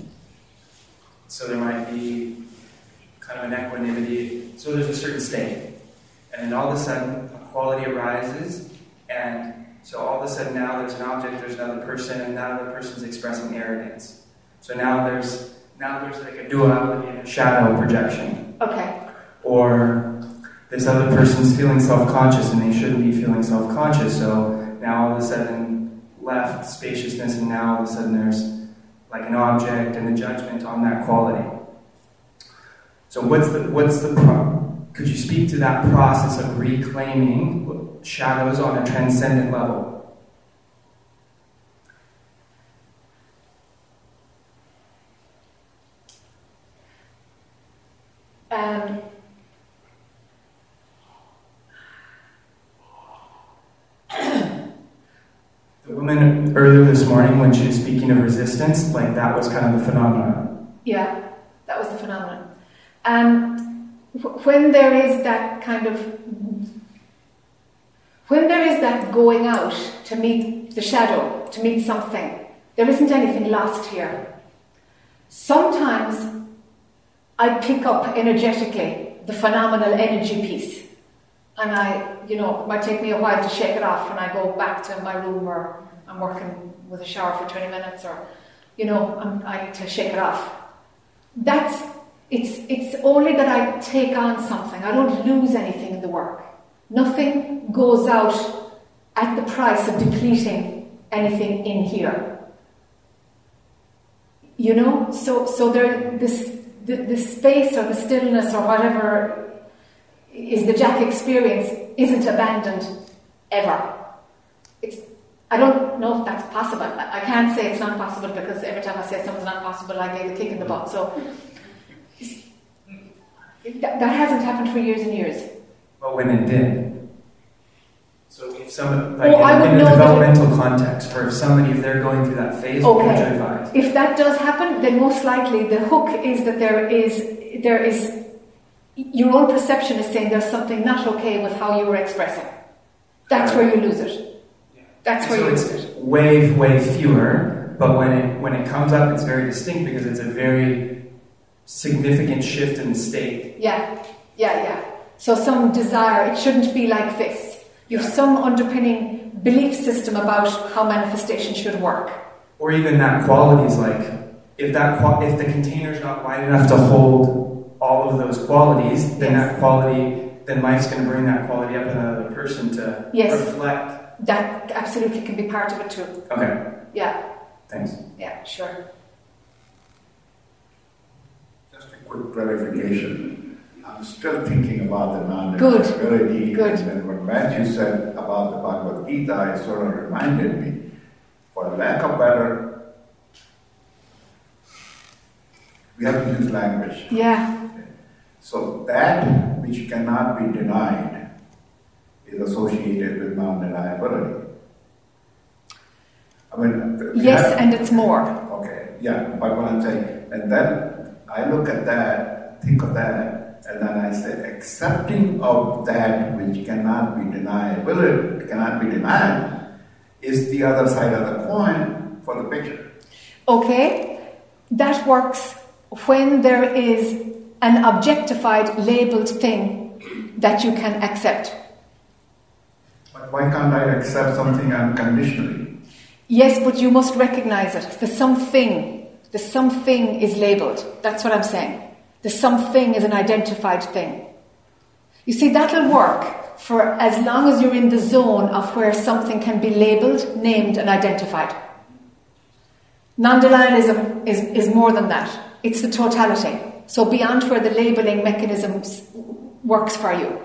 A: so there might be kind of an equanimity, so there's a certain state. And then all of a sudden, a quality arises, and so all of a sudden now there's an object, there's another person, and that other person's expressing arrogance. So now there's now there's like a duality and a shadow projection.
B: Okay.
A: Or this other person's feeling self-conscious and they shouldn't be feeling self-conscious. So now all of a sudden left spaciousness and now all of a sudden there's like an object and a judgment on that quality. So what's the what's the pro- could you speak to that process of reclaiming shadows on a transcendent level?
B: Um, *clears throat*
A: the woman earlier this morning, when she was speaking of resistance, like that was kind of the phenomenon.
B: Yeah, that was the phenomenon. Um, when there is that kind of when there is that going out to meet the shadow, to meet something, there isn't anything lost here. Sometimes I pick up energetically the phenomenal energy piece. And I, you know, it might take me a while to shake it off when I go back to my room or I'm working with a shower for 20 minutes or, you know, I'm, I need to shake it off. That's, it's, it's only that I take on something. I don't lose anything in the work. Nothing goes out at the price of depleting anything in here. You know, so so there this the, the space or the stillness or whatever is the Jac experience isn't abandoned ever. It's, I don't know if that's possible. I can't say it's not possible because every time I say something's not possible, I get a kick in the butt. So that, that hasn't happened for years and years.
A: But when it did, so if some like
B: oh,
A: in, in a developmental context, for if somebody if they're going through that phase, okay. what would you advise?
B: If that does happen, then most likely the hook is that there is there is your own perception is saying there's something not okay with how you were expressing. That's where you lose it. That's where
A: so
B: you
A: lose
B: it.
A: Way, way fewer, but when it when it comes up, it's very distinct because it's a very significant shift in the state.
B: Yeah, yeah, yeah. So some desire. It shouldn't be like this you have some underpinning belief system about how manifestation should work.
A: or even that quality is like if that qua- if the container's not wide enough to hold all of those qualities, then
B: Yes.
A: that quality, then life's going to bring that quality up in another person to
B: Yes.
A: reflect.
B: That absolutely can be part of it too.
A: Okay,
B: Yeah,
A: thanks.
B: yeah, sure.
D: Just a quick clarification. I'm still thinking about the non-deniability.
B: Good.
D: And then what Matthew said about the Bhagavad Gita, it sort of reminded me, for lack of better, we have to use language.
B: Yeah,
D: So that which cannot be denied is associated with non-deniability. I mean,
B: yes,
D: have-
B: and it's more.
D: Okay, yeah, but what I'm saying, and then I look at that, think of that, and then I say, accepting of that which cannot be denied, will it cannot be denied, is the other side of the coin for the picture.
B: Okay, that works when there is an objectified, labeled thing that you can accept.
D: But why can't I accept something unconditionally?
B: Yes, but you must recognize it. The something, the something is labeled. That's what I'm saying. The something is an identified thing. You see, that'll work for as long as you're in the zone of where something can be labeled, named, and identified. Non denialism is, is more than that, it's the totality. So, beyond where the labeling mechanism works for you.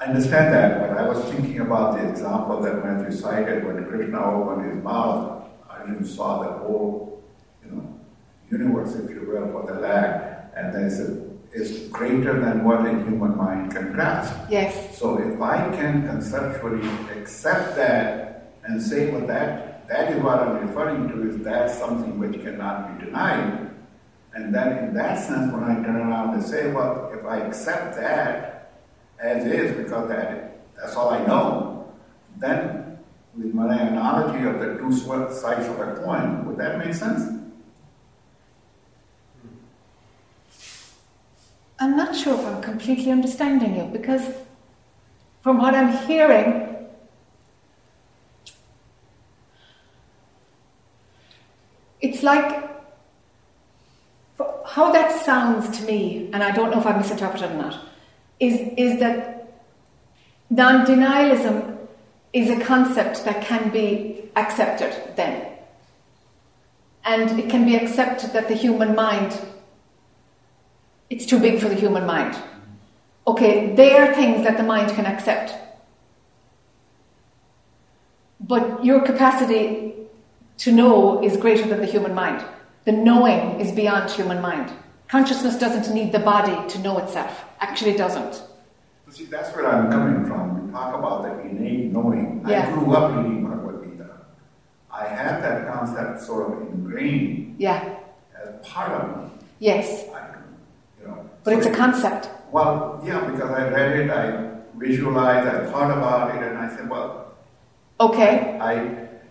D: I understand that, but I was thinking about the example that Matthew cited when Krishna opened his mouth, Arjuna saw the whole, you know, universe, if you will, for the lad, and there's a, it's greater than what a human mind can grasp.
B: Yes,
D: So if I can conceptually accept that and say, well, that that is what I'm referring to, is that something which cannot be denied, and then in that sense, when I turn around and say, well, if I accept that as is, because that that's all I know, then with my analogy of the two sides of a coin, would that make sense?
B: I'm not sure if I'm completely understanding you because from what I'm hearing, it's like how that sounds to me, and I don't know if I misinterpreted or not, is, is that non denialism is a concept that can be accepted then. And it can be accepted that the human mind it's too big for the human mind. Okay, they are things that the mind can accept. But your capacity to know is greater than the human mind. The knowing is beyond human mind. Consciousness doesn't need the body to know itself. Actually, it doesn't.
D: See, that's where I'm coming from. We talk about the innate knowing.
B: Yeah.
D: I grew up reading Bhagavad Gita. I had that concept sort of ingrained
B: Yeah,
D: as part of me.
B: yes.
D: I,
B: But it's a concept.
D: Well, yeah, because I read it, I visualized, I thought about it, and I said, well,
B: Okay,
D: I,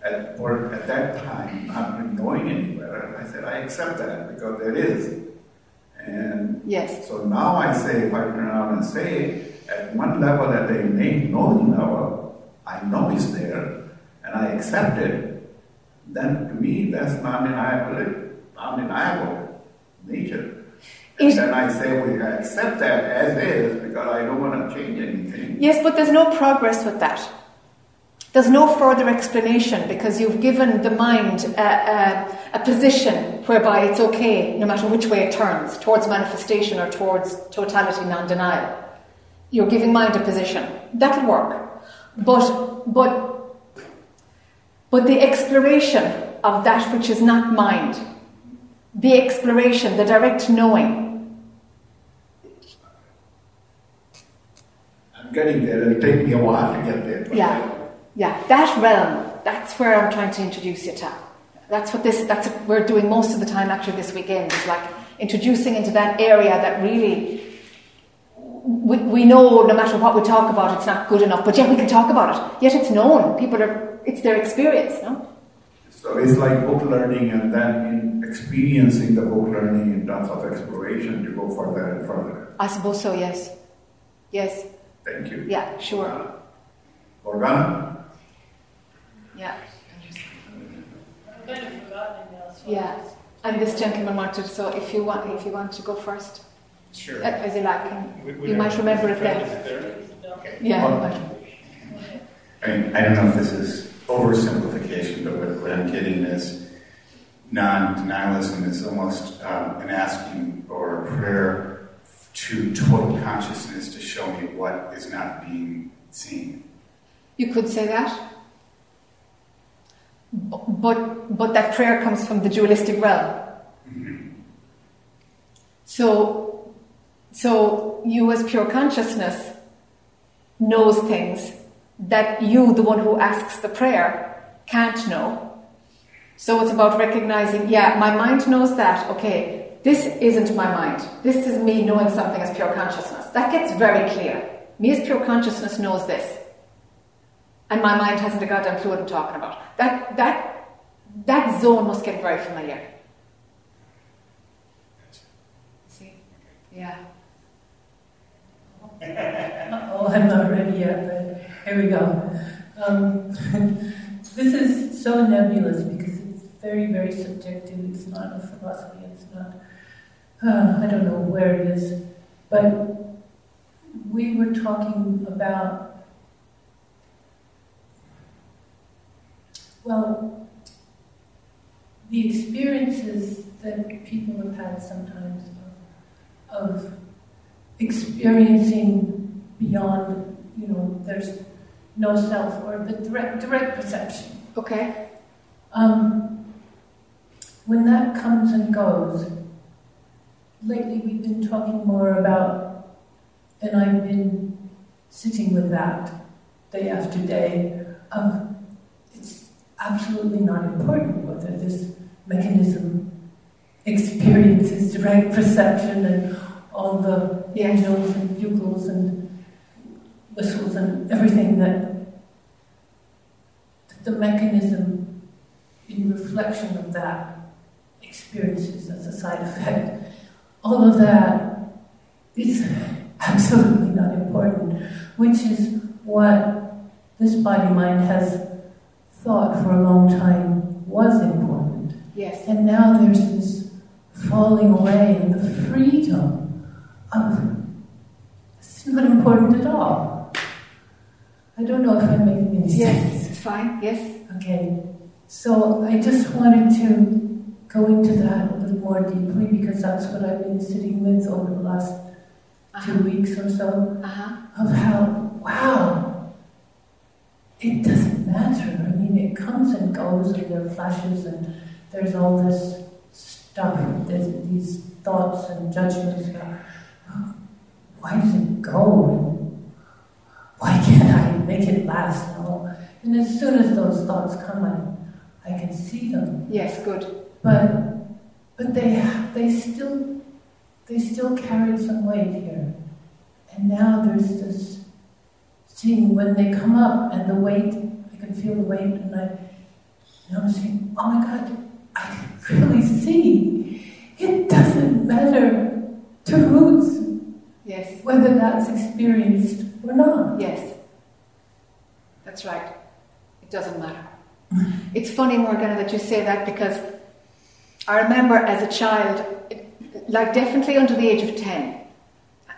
D: at, or at that time, not really knowing any better, I said, I accept that because there is. And
B: yes.
D: so now I say, if I turn around and say, at one level, at the innate knowing level, I know it's there, and I accept it, then to me, that's non-deniable, non-deniable nature. And then I say, we accept that as is, because I don't want to change anything.
B: Yes, but there's no progress with that. There's no further explanation because you've given the mind a, a, a position whereby it's okay, no matter which way it turns, towards manifestation or towards totality non denial. You're giving mind a position. That'll work. But, but, but the exploration of that which is not mind, the exploration, the direct knowing,
D: I'm getting there, it'll take me a while to get there.
B: Yeah, yeah, that realm. That's where I'm trying to introduce you to. That's what this. That's what we're doing most of the time. Actually, this weekend is like introducing into that area that really we, we know. No matter what we talk about, it's not good enough. But yet we can talk about it. Yet it's known. People are. It's their experience. No.
D: So it's like book learning and then in experiencing the book learning in terms of exploration to go further and further.
B: I suppose so. Yes. Yes.
D: Thank you.
B: Yeah. Sure.
D: Morgana?
B: Yeah.
M: I've kind of forgotten it now, so.
B: Yeah. And this gentleman wanted, so if you want, if you want to go first,
E: Sure.
B: uh, as you like, and
E: We- we
B: you might remember it
E: Fred
B: then.
E: Okay.
B: Yeah.
E: Well,
N: I mean, I don't know if this is oversimplification, but what, what I'm getting is non-denialism is almost um, an asking or a prayer to total consciousness to show me what is not being seen.
B: You could say that. But, but that prayer comes from the dualistic realm. Mm-hmm. So, so you as pure consciousness knows things that you, the one who asks the prayer, can't know. So it's about recognizing, yeah, my mind knows that, okay, this isn't my mind. This is me knowing something as pure consciousness. That gets very clear. Me as pure consciousness knows this. And my mind hasn't a goddamn clue what I'm talking about. That, that, that zone must get very familiar. See? Yeah. *laughs*
O: Oh, I'm not ready yet, but here we go. Um, *laughs* this is so nebulous because it's very, very subjective. It's not a philosophy. It's not, uh, I don't know where it is. But we were talking about, well, the experiences that people have had sometimes of, of experiencing beyond, you know, there's no self or the direct, direct perception.
B: Okay.
O: Um, when that comes and goes, lately we've been talking more about, and I've been sitting with that day after day, of it's absolutely not important whether this mechanism experiences direct perception and all the angels and bugles and whistles and everything that the mechanism in reflection of that experiences as a side effect. All of that is *laughs* absolutely not important, which is what this body mind has thought for a long time was important.
B: Yes.
O: And now there's this falling away and the freedom of it's not important at all. I don't know if I'm making any sense.
B: Yes, it's fine. Yes.
O: Okay. So I just wanted to go into that a little more deeply because that's what I've been sitting with over the last two uh-huh. weeks or so. Uh-huh. Of how, wow, it doesn't matter. I mean, it comes and goes, and there are flashes, and there's all this stuff, there's these thoughts and judgments about why does it go? Why can't I make it last? All? and as soon as those thoughts come, I, I can see them.
B: Yes, good.
O: But but they they still they still carried some weight here. And now there's this seeing when they come up and the weight, I can feel the weight and I and I'm saying, Oh my god, I can *laughs* really see. It doesn't matter to roots
B: Yes.
O: whether that's experienced or not.
B: Yes. That's right. It doesn't matter. It's funny, Morgana, that you say that because I remember as a child, like definitely under the age of 10,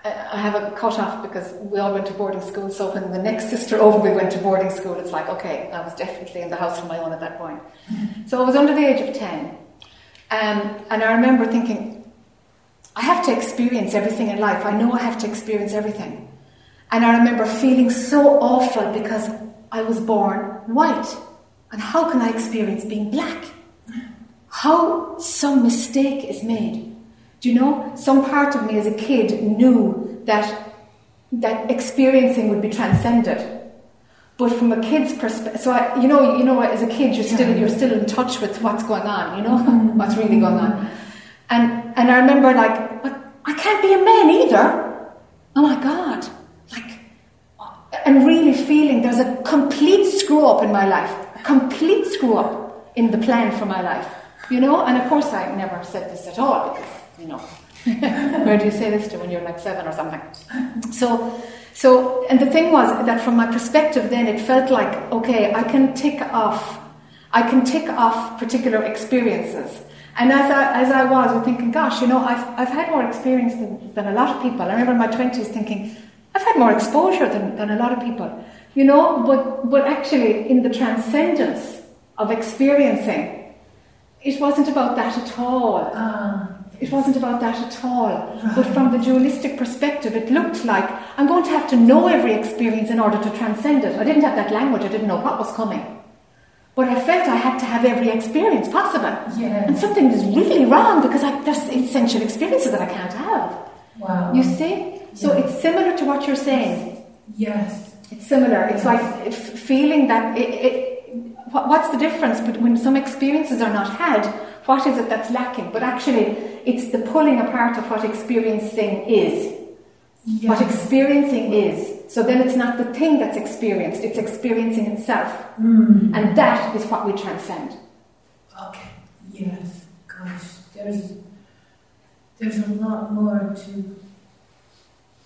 B: I have a cut off because we all went to boarding school. So when the next sister over we went to boarding school, it's like, okay, I was definitely in the house on my own at that point. So I was under the age of 10. Um, and I remember thinking, I have to experience everything in life. I know I have to experience everything. And I remember feeling so awful because I was born white. And how can I experience being black? How some mistake is made. Do you know, some part of me as a kid knew that, that experiencing would be transcended. But from a kid's perspective, so I, you know, you know, as a kid, you're still you're still in touch with what's going on. You know mm-hmm. what's really going on, and and I remember like, but I can't be a man either. Oh my god, like, and really feeling there's a complete screw up in my life, a complete screw up in the plan for my life. You know, and of course I never said this at all because you know, *laughs* where do you say this to when you're like seven or something? So. So, and the thing was that from my perspective, then it felt like, okay, I can tick off, I can tick off particular experiences. And as I, as I was, I'm thinking, gosh, you know, I've, I've had more experience than, than a lot of people. I remember in my 20s thinking, I've had more exposure than, than a lot of people. You know, but, but actually, in the transcendence of experiencing, it wasn't about that at all.
O: Ah.
B: It wasn't about that at all. But from the dualistic perspective, it looked like I'm going to have to know every experience in order to transcend it. I didn't have that language, I didn't know what was coming. But I felt I had to have every experience possible.
O: Yes.
B: And something is really wrong because I, there's essential experiences that I can't have.
O: Wow.
B: You see? So
O: Yeah.
B: it's similar to what you're saying.
O: Yes.
B: It's similar. It's like feeling that it, it, what- what's the difference? But when some experiences are not had, what is it that's lacking? But actually, it's the pulling apart of what experiencing is. What experiencing is. So then it's not the thing that's experienced, it's experiencing itself.
O: Mm.
B: And that is what we transcend.
O: Okay. Yes. Gosh, there's there's a lot more to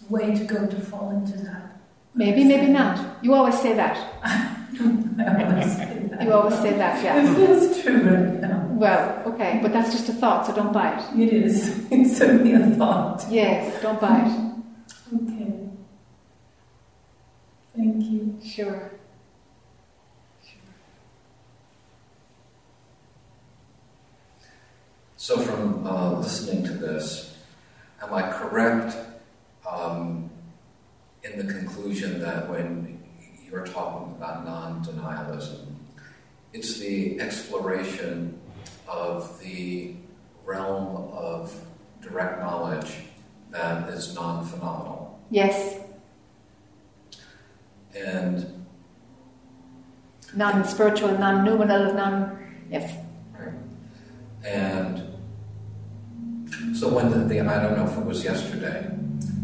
O: way to go to fall into that.
B: Maybe, maybe not. You always say that. *laughs*
O: I always.
B: You always say that, yeah.
O: It feels true right now.
B: Well, okay, but that's just a thought, so don't buy it.
O: It is. *laughs* It's certainly a thought.
B: Yes, don't buy it.
O: Okay. Thank you.
B: Sure. Sure.
P: So, from uh, listening to this, am I correct um, in the conclusion that when you're talking about non denialism, it's the exploration of the realm of direct knowledge that is non phenomenal?
B: Yes,
P: And
B: non spiritual, non numinal, non. Yes.
P: Right. And so when the, the, I don't know if it was yesterday,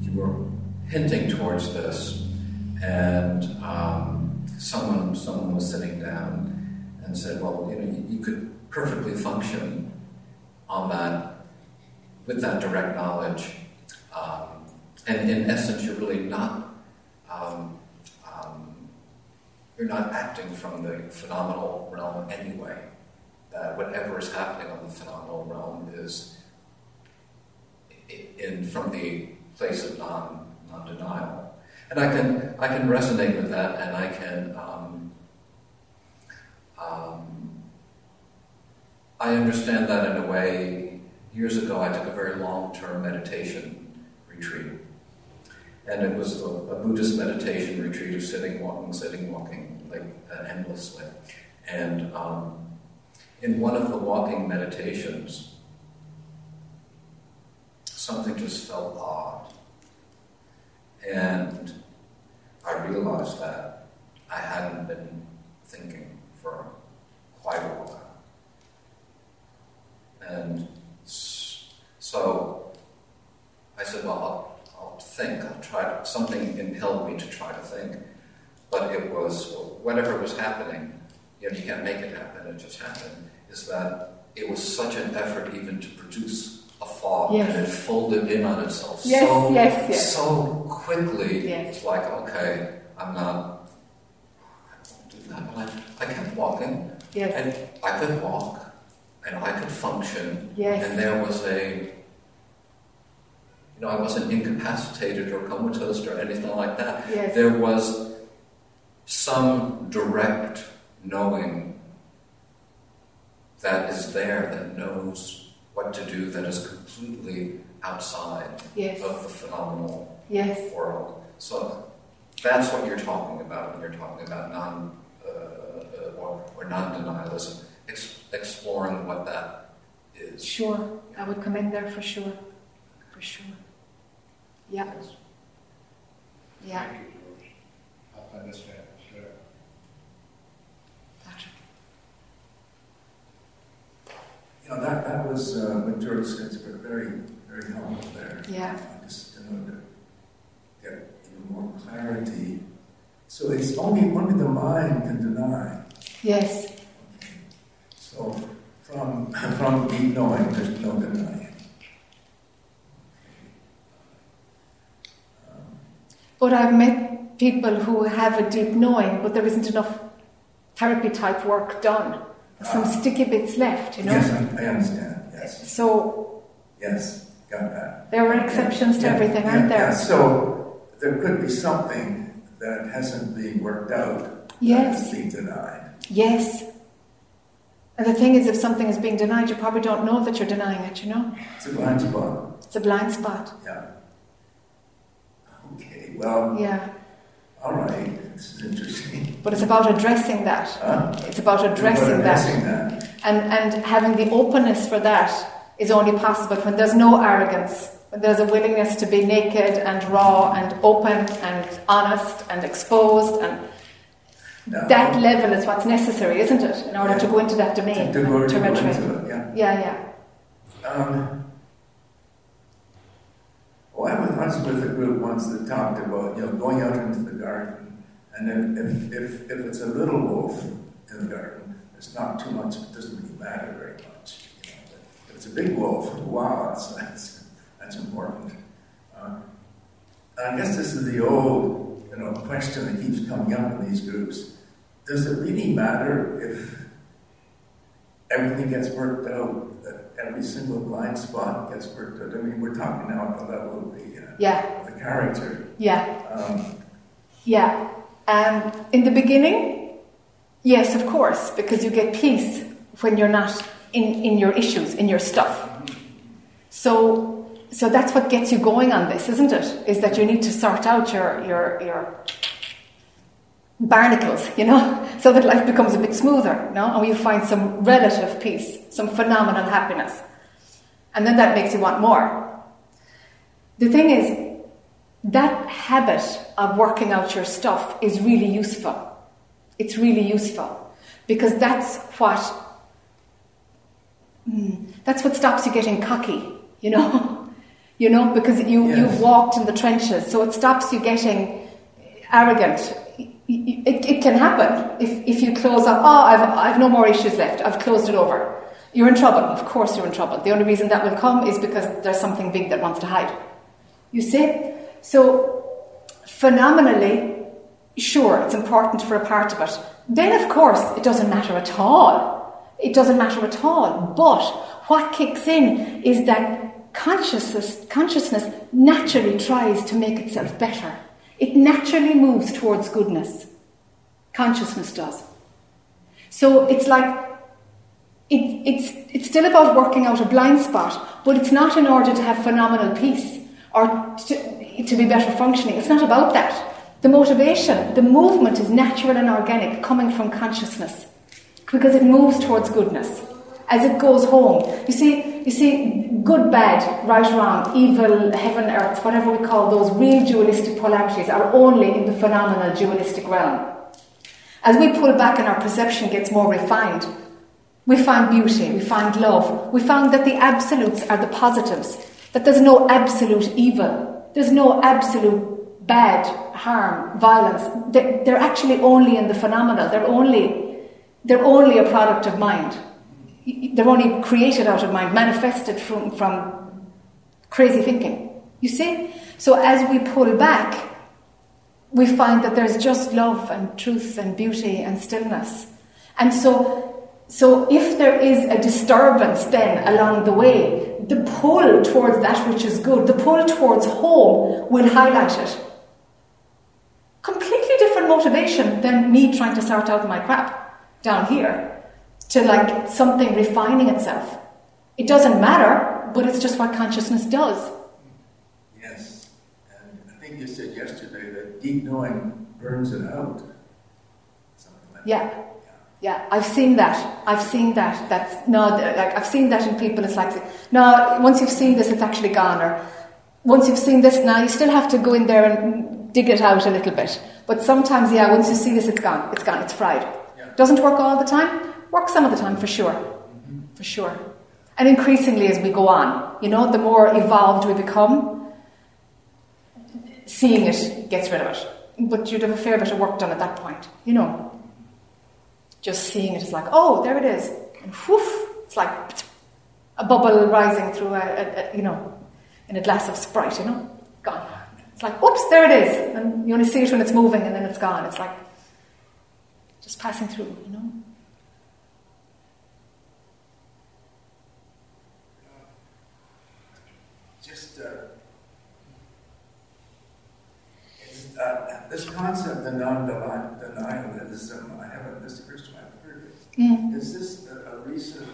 P: you were hinting towards this, and um, someone someone was sitting down and said, "Well, you know, you, you could perfectly function on that with that direct knowledge, um, and in essence, you're really not." Um, um, you're not acting from the phenomenal realm anyway that whatever is happening on the phenomenal realm is in from the place of non non denial, and I can I can resonate with that, and I can um, um, I understand that in a way. Years ago, I took a very long term meditation retreat, and it was a, a Buddhist meditation retreat of sitting, walking, sitting, walking, like uh, endlessly, and. Um, in one of the walking meditations, something just felt odd. And I realized that I hadn't been thinking for quite a while. And so I said, well, I'll, I'll think, I'll try to, something impelled me to try to think. But it was, whatever was happening, you know, you can't make it happen, it just happened, is that it was such an effort even to produce a
B: Yes.
P: and it folded in on itself
B: Yes,
P: so,
B: yes,
P: so quickly. It's like, okay, I'm not, I won't do that. But I, I kept walking,
B: Yes.
P: and I could walk, and I could function,
B: Yes.
P: and there was a, you know, I wasn't incapacitated or comatose or anything like that. There was some direct knowing that is there, that knows what to do, that is completely outside
B: Yes.
P: of the phenomenal
B: Yes.
P: world. So that's what you're talking about when you're talking about non uh, uh, or, or non-denialism, ex- exploring what that is.
B: Sure. I would come in there for sure. For sure. Yeah. Yeah.
Q: Thank you, I understand, sure.
B: Patrick.
E: You know, that, that was uh, what George said, it's very, very helpful there.
B: Yeah.
E: I just in order to get even more clarity. So it's only, only the mind can deny.
B: Yes.
E: So from, from deep knowing, there's no denying.
B: But I've met people who have a deep knowing, but there isn't enough therapy type work done some sticky bits left, you know.
E: Yes, I, I understand. Yes.
B: So
E: Yes, got that.
B: there are exceptions to
E: Yeah,
B: everything,
E: yeah,
B: aren't there?
E: yeah. So there could be something that hasn't been worked out.
B: Yes.
E: Being denied.
B: Yes. And the thing is, if something is being denied, you probably don't know that you're denying it, you know?
E: It's a blind spot.
B: It's a blind spot.
E: Yeah. Okay. Well.
B: Yeah.
E: All right. This is interesting.
B: But it's about addressing that.
E: Huh?
B: It's about addressing,
E: About addressing
B: that.
E: that.
B: And, and having the openness for that is only possible when there's no arrogance, when there's a willingness to be naked and raw and open and honest and exposed. And
E: No.
B: that level is what's necessary, isn't it, in order
E: Yeah.
B: to go into that domain?
E: To to go
B: retrieve.
E: into it, yeah.
B: Yeah, yeah.
E: Um, was with a group once that talked about, you know, going out into the garden, and if, if, if, if it's a little wolf in the garden, it's not too much, it doesn't really matter very much. You know, if it's a big wolf, wow, that's, that's, that's important. Uh, and I guess this is the old, you know, question that keeps coming up in these groups. Does it really matter if everything gets worked out, that every single blind spot gets worked out. I mean, we're talking now at the level of the, uh,
B: Yeah.
E: the character.
B: Yeah.
E: Um,
B: Yeah. Um, in the beginning, yes, of course, because you get peace when you're not in, in your issues, in your stuff. So, so that's what gets you going on this, isn't it? Is that you need to sort out your, your, your barnacles, you know, *laughs* so that life becomes a bit smoother, you know, and you find some relative peace, some phenomenal happiness. And then that makes you want more. The thing is, that habit of working out your stuff is really useful. It's really useful because that's what mm, that's what stops you getting cocky, you know, *laughs* you know, because you
E: Yes.
B: you've walked in the trenches, so it stops you getting arrogant. It, it can happen if, if you close up. Oh, I've I've no more issues left. I've closed it over. You're in trouble. Of course, you're in trouble. The only reason that will come is because there's something big that wants to hide. You see? So, phenomenally, sure, it's important for a part of it. Then, of course, it doesn't matter at all. It doesn't matter at all. But what kicks in is that consciousness, consciousness naturally tries to make itself better. It naturally moves towards goodness. Consciousness does. So it's like it, it's, it's still about working out a blind spot, but it's not in order to have phenomenal peace or to, to be better functioning. It's not about that. The motivation, the movement is natural and organic, coming from consciousness, because it moves towards goodness as it goes home. You see, you see, good, bad, right, wrong, evil, heaven, earth, whatever we call those real dualistic polarities, are only in the phenomenal dualistic realm. As we pull back and our perception gets more refined, we find beauty, we find love, we find that the absolutes are the positives, that there's no absolute evil, there's no absolute bad, harm, violence. They're, actually only in the phenomenal, they're only, they're only a product of mind. They're only created out of mind, manifested from, from crazy thinking. You see? So as we pull back, we find that there's just love and truth and beauty and stillness. And so, so if there is a disturbance then along the way, the pull towards that which is good, the pull towards home will highlight it. Completely different motivation than me trying to sort out my crap down here to like something refining itself. It doesn't matter, but it's just what consciousness does.
E: yes. And I think you said yesterday that deep knowing burns it out. Something like
B: Yeah. Yeah, I've seen that. I've seen that. That's no, like I've seen that in people. It's like, no, once you've seen this, it's actually gone. Or once you've seen this, now you still have to go in there and dig it out a little bit. But sometimes, yeah, once you see this, it's gone. It's gone. It's fried. Doesn't work all the time. Works some of the time for sure, for sure. And increasingly as we go on, you know, the more evolved we become, seeing it gets rid of it. But you'd have a fair bit of work done at that point, you know. Just seeing it is like, oh, there it is. And whoof, it's like a bubble rising through a, a, a, you know, in a glass of Sprite, you know, gone. It's like, oops, there it is. And you only see it when it's moving and then it's gone. It's like just passing through, you know.
E: This concept of non-denialism, I haven't, this is the first time I've heard it.
B: Mm.
E: Is this a, a recent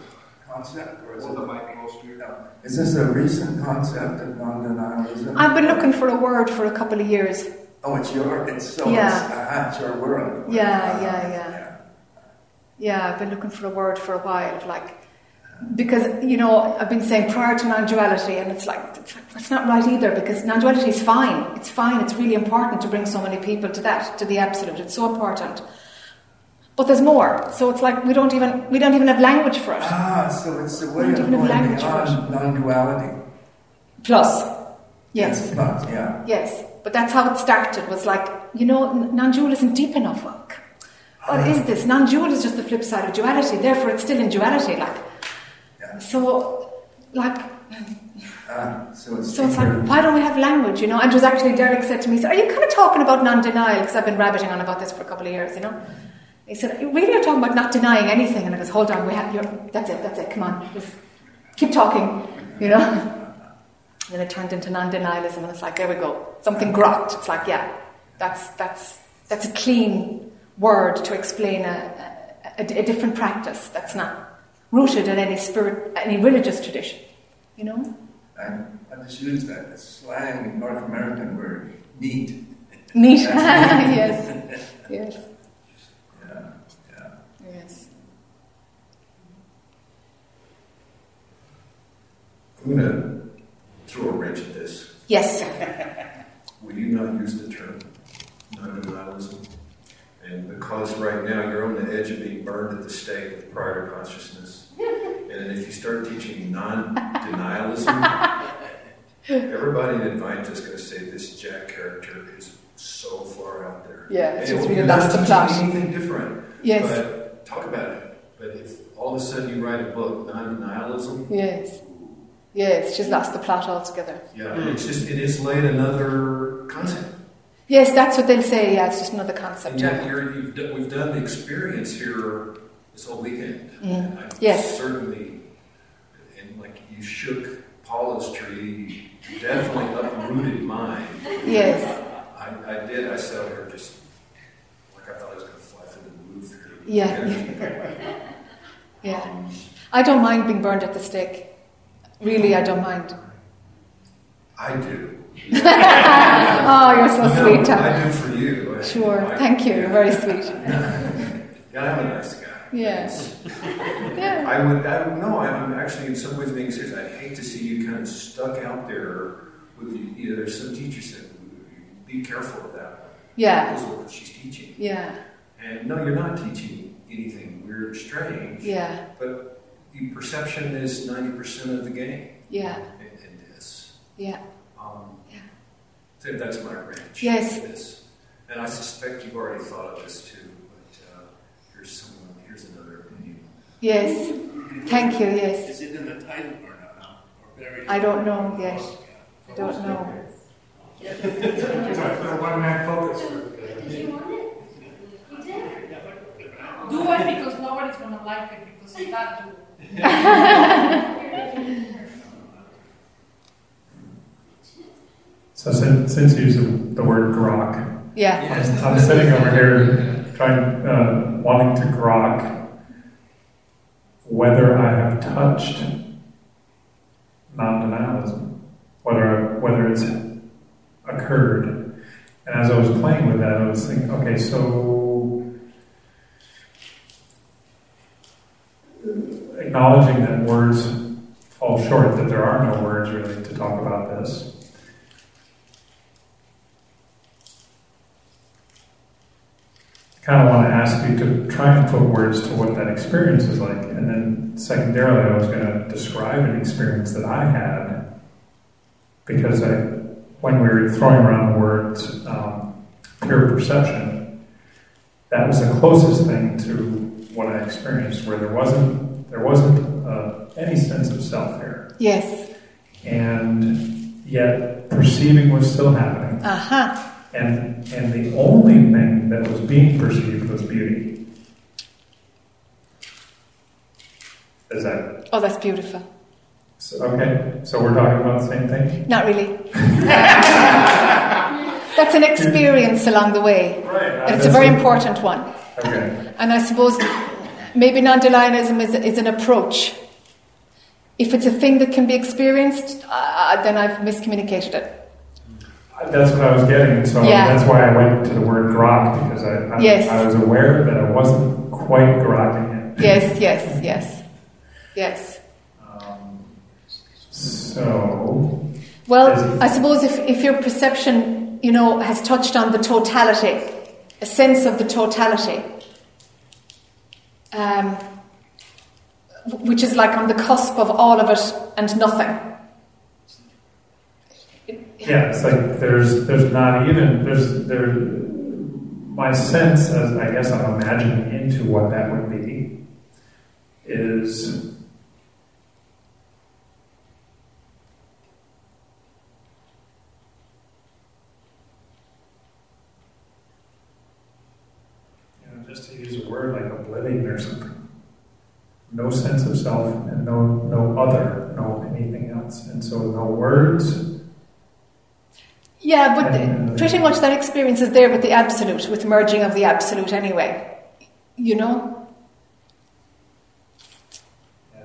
E: concept or is
F: Hold
E: it?
F: the mic close to you.
E: No. Is this a recent concept of non-denialism?
B: I've been looking for a word for a couple of years.
E: Oh, it's your, it's so,
B: Yeah.
E: it's, uh, it's your world.
B: Yeah, yeah, yeah. Yeah, I've been looking for a word for a while, like because you know I've been saying prior to non-duality, and it's like it's, like, it's not right either because non-duality is fine. It's fine. It's really important to bring so many people to that, to the absolute. It's so important. But there's more. So it's like we don't even we don't even have language for it.
E: Ah, so it's a
B: We
E: way
B: don't
E: of going
B: language for
E: beyond non-duality.
B: Plus, yes,
E: It's not, yeah.
B: yes. But that's how it started. Was like you know non-dual isn't deep enough. Like, what is this? Non-dual is just the flip side of duality. Therefore, it's still in duality. Like, so, like.
E: Ah, so it's
B: So it's like, why don't we have language, you know? And it was actually Derek said to me, he said, are you kind of talking about non-denial? Because I've been rabbiting on about this for a couple of years, you know? He said, you really are talking about not denying anything. And I goes, hold on, we have, you're, that's it, that's it, come on, just keep talking, you know? And *laughs* then it turned into non-denialism, and it's like, there we go, something grokked. It's like, yeah, that's, that's, that's a clean word to explain a, a, a different practice that's not rooted in any spirit, any religious tradition, you know?
E: I, I just used that slang North American word, neat.
B: Neat. *laughs* Yes. Yes.
E: Yeah, yeah.
B: Yes.
F: I'm going to throw a wrench at this.
B: Yes.
F: Will you not use the term non-denialism? And because right now you're on the edge of being burned at the stake with prior to consciousness, and if you start teaching non-denialism, *laughs* everybody in Advaita is going to say this Jac character is so far out there.
B: Yeah, it's just
F: not
B: lost the plot.
F: Anything different?
B: Yes.
F: But talk about it. But if all of a sudden you write a book, non-denialism,
B: Yes. Yes, she's lost the plot altogether.
F: yeah, it's just it is laid another concept.
B: Yes, that's what they'll say. Yeah, it's just another concept.
F: And yet
B: yeah.
F: you're, you've done, we've done the experience here this whole weekend.
B: Mm.
F: I
B: Yes.
F: Certainly, and like you shook Paula's tree, you definitely uprooted mine.
B: Yes.
F: I, I did. I sat there just like I thought I was going to fly through the roof here.
B: Yeah. Yeah. I don't mind being burned at the stake. Really, I don't mind.
F: I do. *laughs*
B: oh, you're so
F: No,
B: sweet, Tom.
F: I do for you. I-
B: Sure.
F: I-
B: Thank you. You're very sweet. *laughs*
F: Yeah, I'm a nice guy.
B: Yes. Yeah. *laughs*
F: I would, I would, no, I'm actually in some ways being serious. I'd hate to see you kind of stuck out there with, you know, there's some teachers said, be careful of that.
B: Yeah.
F: That's what she's teaching.
B: Yeah.
F: And no, you're not teaching anything weird or strange.
B: Yeah.
F: But the perception is 90% of the game
B: Yeah.
F: in, in this.
B: Yeah.
F: Um, so that's my wrench.
B: Yes.
F: This. And I suspect you've already thought of this too, but uh, here's someone, here's another opinion.
B: Yes. Thank you. Yes.
R: Is it in the title or not? Or buried?
B: I don't know yet. I don't know.
K: It's a one-man focus group.
M: Do it because nobody's gonna like it because of that do.
L: So since, since you used the word grok,
B: Yeah.
L: I'm, I'm sitting over here trying, uh, wanting to grok whether I have touched non-denialism, whether I, whether it's occurred. And as I was playing with that, I was thinking, okay, so acknowledging that words fall short, that there are no words really to talk about this. Kind of want to ask you to try and put words to what that experience is like. And then secondarily, I was going to describe an experience that I had because I, when we were throwing around the words um, pure perception, that was the closest thing to what I experienced, where there wasn't there wasn't uh, any sense of self here,
B: Yes.
L: and yet perceiving was still happening.
B: Uh huh.
L: And, and the only thing that was being perceived was beauty. Is that
B: Oh, that's beautiful.
L: so, okay? So we're talking about the same thing?
B: Not really. *laughs* That's an experience along the way.
L: Right.
B: And it's a very important one.
L: Okay.
B: And I suppose maybe non-denialism is, is an approach. If it's a thing that can be experienced, uh, then I've miscommunicated it.
L: That's what I was getting, and so
B: Yeah.
L: that's why I went to the word grok because I, I,
B: Yes.
L: I was aware that I wasn't quite grokking it.
B: Yes, yes, yes, yes.
L: So,
B: Well, I suppose if, if your perception, you know, has touched on the totality, a sense of the totality, um, which is like on the cusp of all of it and nothing.
L: Yeah, it's like there's there's not even there's there. My sense, as I guess I'm imagining into what that would be, is you know, just to use a word like oblivion or something. No sense of self and no no other, no anything else, and so no words.
B: Yeah, but the- uh, pretty much that experience is there with the absolute, with merging of the absolute anyway. You know? Yeah.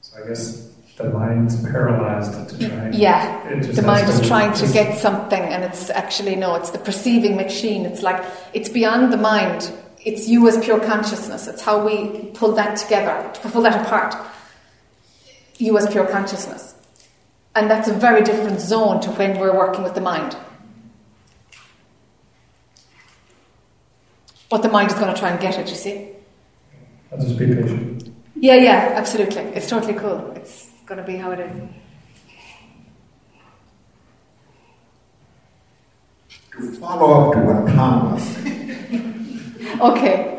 L: So I guess the mind's paralyzed to try.
B: Yeah, the mind is trying to get something, and it's actually no, it's the perceiving machine. It's like it's beyond the mind. It's you as pure consciousness. It's how we pull that together, to pull that apart. You as pure consciousness, and that's a very different zone to when we're working with the mind. But the mind is going to try and get it. You see?
L: I'll just be patient.
B: Yeah, yeah, absolutely. It's totally cool. It's going to be how it is.
D: To follow up to what Tom was saying, *laughs*
B: Okay.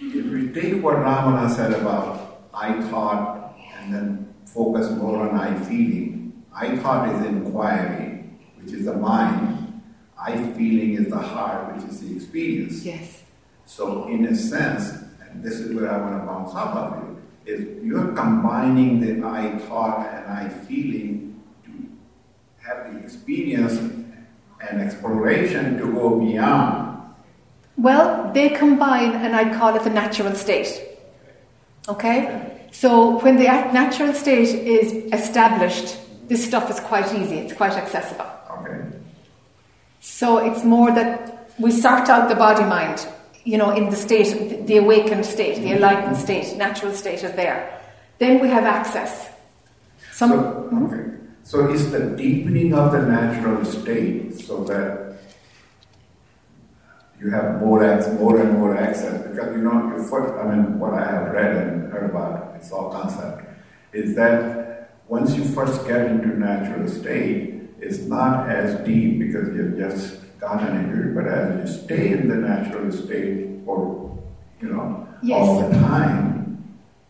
D: if we take what Ramana said about I thought and then focus more on I feeling, I thought is inquiry, which is the mind. I feeling is the heart, which is the experience.
B: Yes.
D: So, in a sense, and this is where I want to bounce off of you, is you're combining the I thought and I feeling to have the experience and exploration to go beyond.
B: Well, they combine, and I call it the natural state. Okay? So when the natural state is established, this stuff is quite easy, it's quite accessible.
D: Okay.
B: So it's more that we sort out the body mind, you know, in the state, the awakened state, the enlightened state, natural state is there. Then we have access. Some,
D: So, okay. So it's the deepening of the natural state so that you have more access, more and more access. Because you know, you first, I mean, what I have read and heard about, it's all concept, is that once you first get into natural state, it's not as deep because you've just gotten into it, but as you stay in the natural state for, you know,
B: Yes.
D: all the time,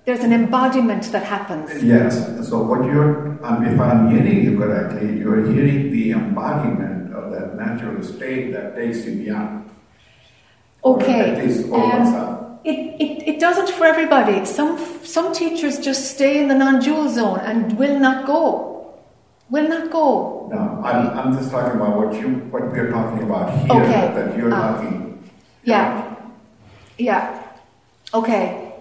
B: there's an embodiment that happens.
D: Yes. So what you're, um, if I'm hearing you correctly, you're hearing the embodiment of that natural state that takes you beyond.
B: Okay.
D: At least opens
B: Um, it, it, it doesn't for everybody. Some, some teachers just stay in the non dual zone and will not go. Will not go.
D: No, I'm, I'm just talking about what you, what we're talking about here,
B: Okay.
D: that you're
B: Ah.
D: talking.
B: Yeah. Yeah. Okay.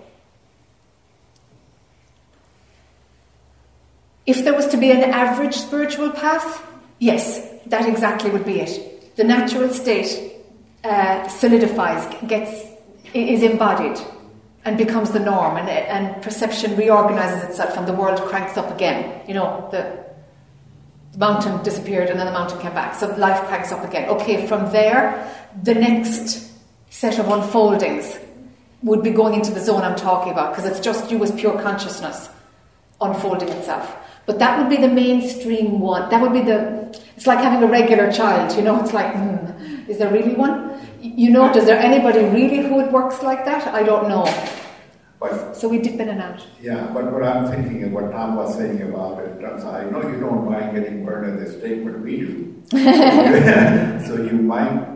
B: If there was to be an average spiritual path, yes, that exactly would be it. The natural state uh, solidifies, gets, is embodied, and becomes the norm, and, and perception reorganizes itself, and the world cranks up again. You know, the, mountain disappeared, and then the mountain came back, so life cranks up again. Okay, from there, the next set of unfoldings would be going into the zone I'm talking about, because it's just you as pure consciousness unfolding itself. But that would be the mainstream one. That would be the. It's like having a regular child, you know. It's like, hmm, is there really one? You know, does there anybody really who it works like that? I don't know.
D: But
B: So we dip in and out.
D: Yeah, but what I'm thinking and what Tom was saying about it, I know you don't mind getting burned at the stake, but we do. *laughs* so you might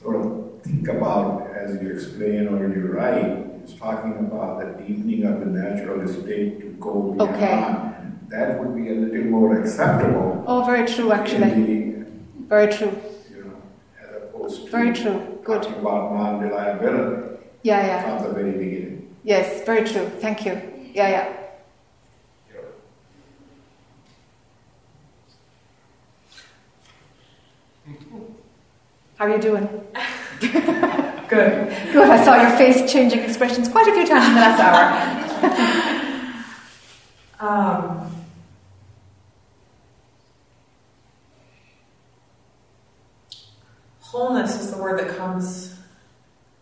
D: sort of think about, as you explain or you write, it's talking about the deepening of the natural state to go beyond.
B: Okay.
D: That would be a little more acceptable.
B: Oh, very true, actually.
D: in
B: Very true.
D: You know, to
B: Very true. Good.
D: talking about non-reliability
B: Yeah, yeah.
D: from the very beginning.
B: Yes, very true. Thank you. Yeah, yeah. How are you doing? *laughs*
S: Good.
B: Good. I saw your face changing expressions quite a few times in the last hour. *laughs*
S: Um, wholeness is the word that comes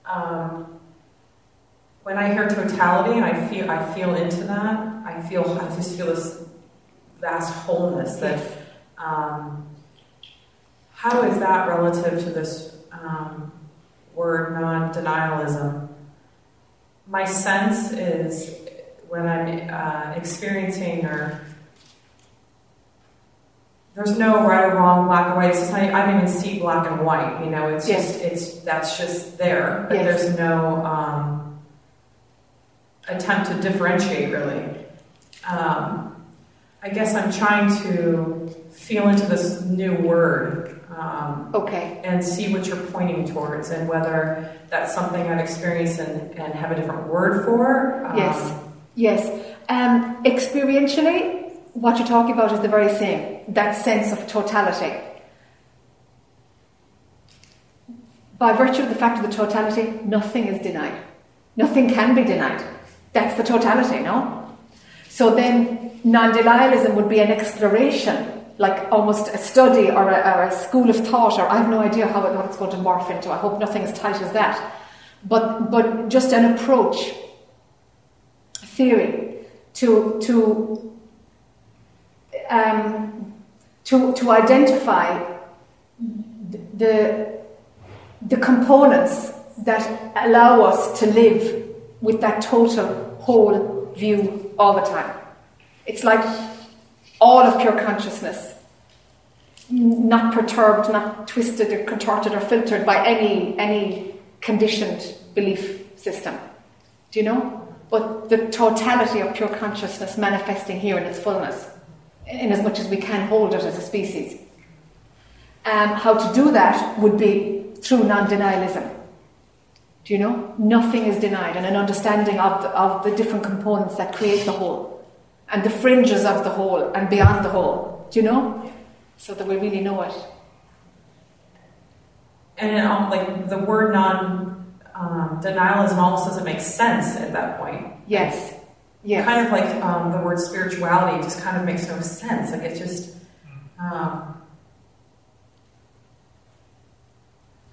S: um, when I hear totality, and I feel I feel into that. I feel I just feel this vast wholeness. That um, how is that relative to this um, word non-denialism? My sense is when I'm uh, experiencing or there's no right or wrong, black or white. It's just, I, I don't even see black and white. You know, it's
B: Yes.
S: just it's that's just there. But
B: Yes.
S: there's no um, attempt to differentiate really. Um, I guess I'm trying to feel into this new word. Um,
B: okay.
S: And see what you're pointing towards, and whether that's something I've experienced and, and have a different word for. Um,
B: Yes. Yes. Um, experientially, what you're talking about is the very same. That sense of totality. By virtue of the fact of the totality, nothing is denied. Nothing can be denied. That's the totality, no? So then, non denialism would be an exploration, like almost a study or a, or a school of thought, or I have no idea how it, what it's going to morph into. I hope nothing as tight as that. But, but just an approach, theory, to, to, um, to, to identify the, the components that allow us to live with that total whole view all the time. It's like all of pure consciousness, not perturbed, not twisted or contorted or filtered by any, any conditioned belief system. Do you know? But the totality of pure consciousness manifesting here in its fullness, in as much as we can hold it as a species. Um, how to do that would be through non denialism. Do you know? Nothing is denied, and an understanding of the, of the different components that create the whole, and the fringes of the whole, and beyond the whole. Do you know? So that we really know it.
S: And um, like the word non um, denialism almost doesn't make sense at that point.
B: Yes. Yes.
S: Kind of like um, the word spirituality just kind of makes no sense. Like it just um,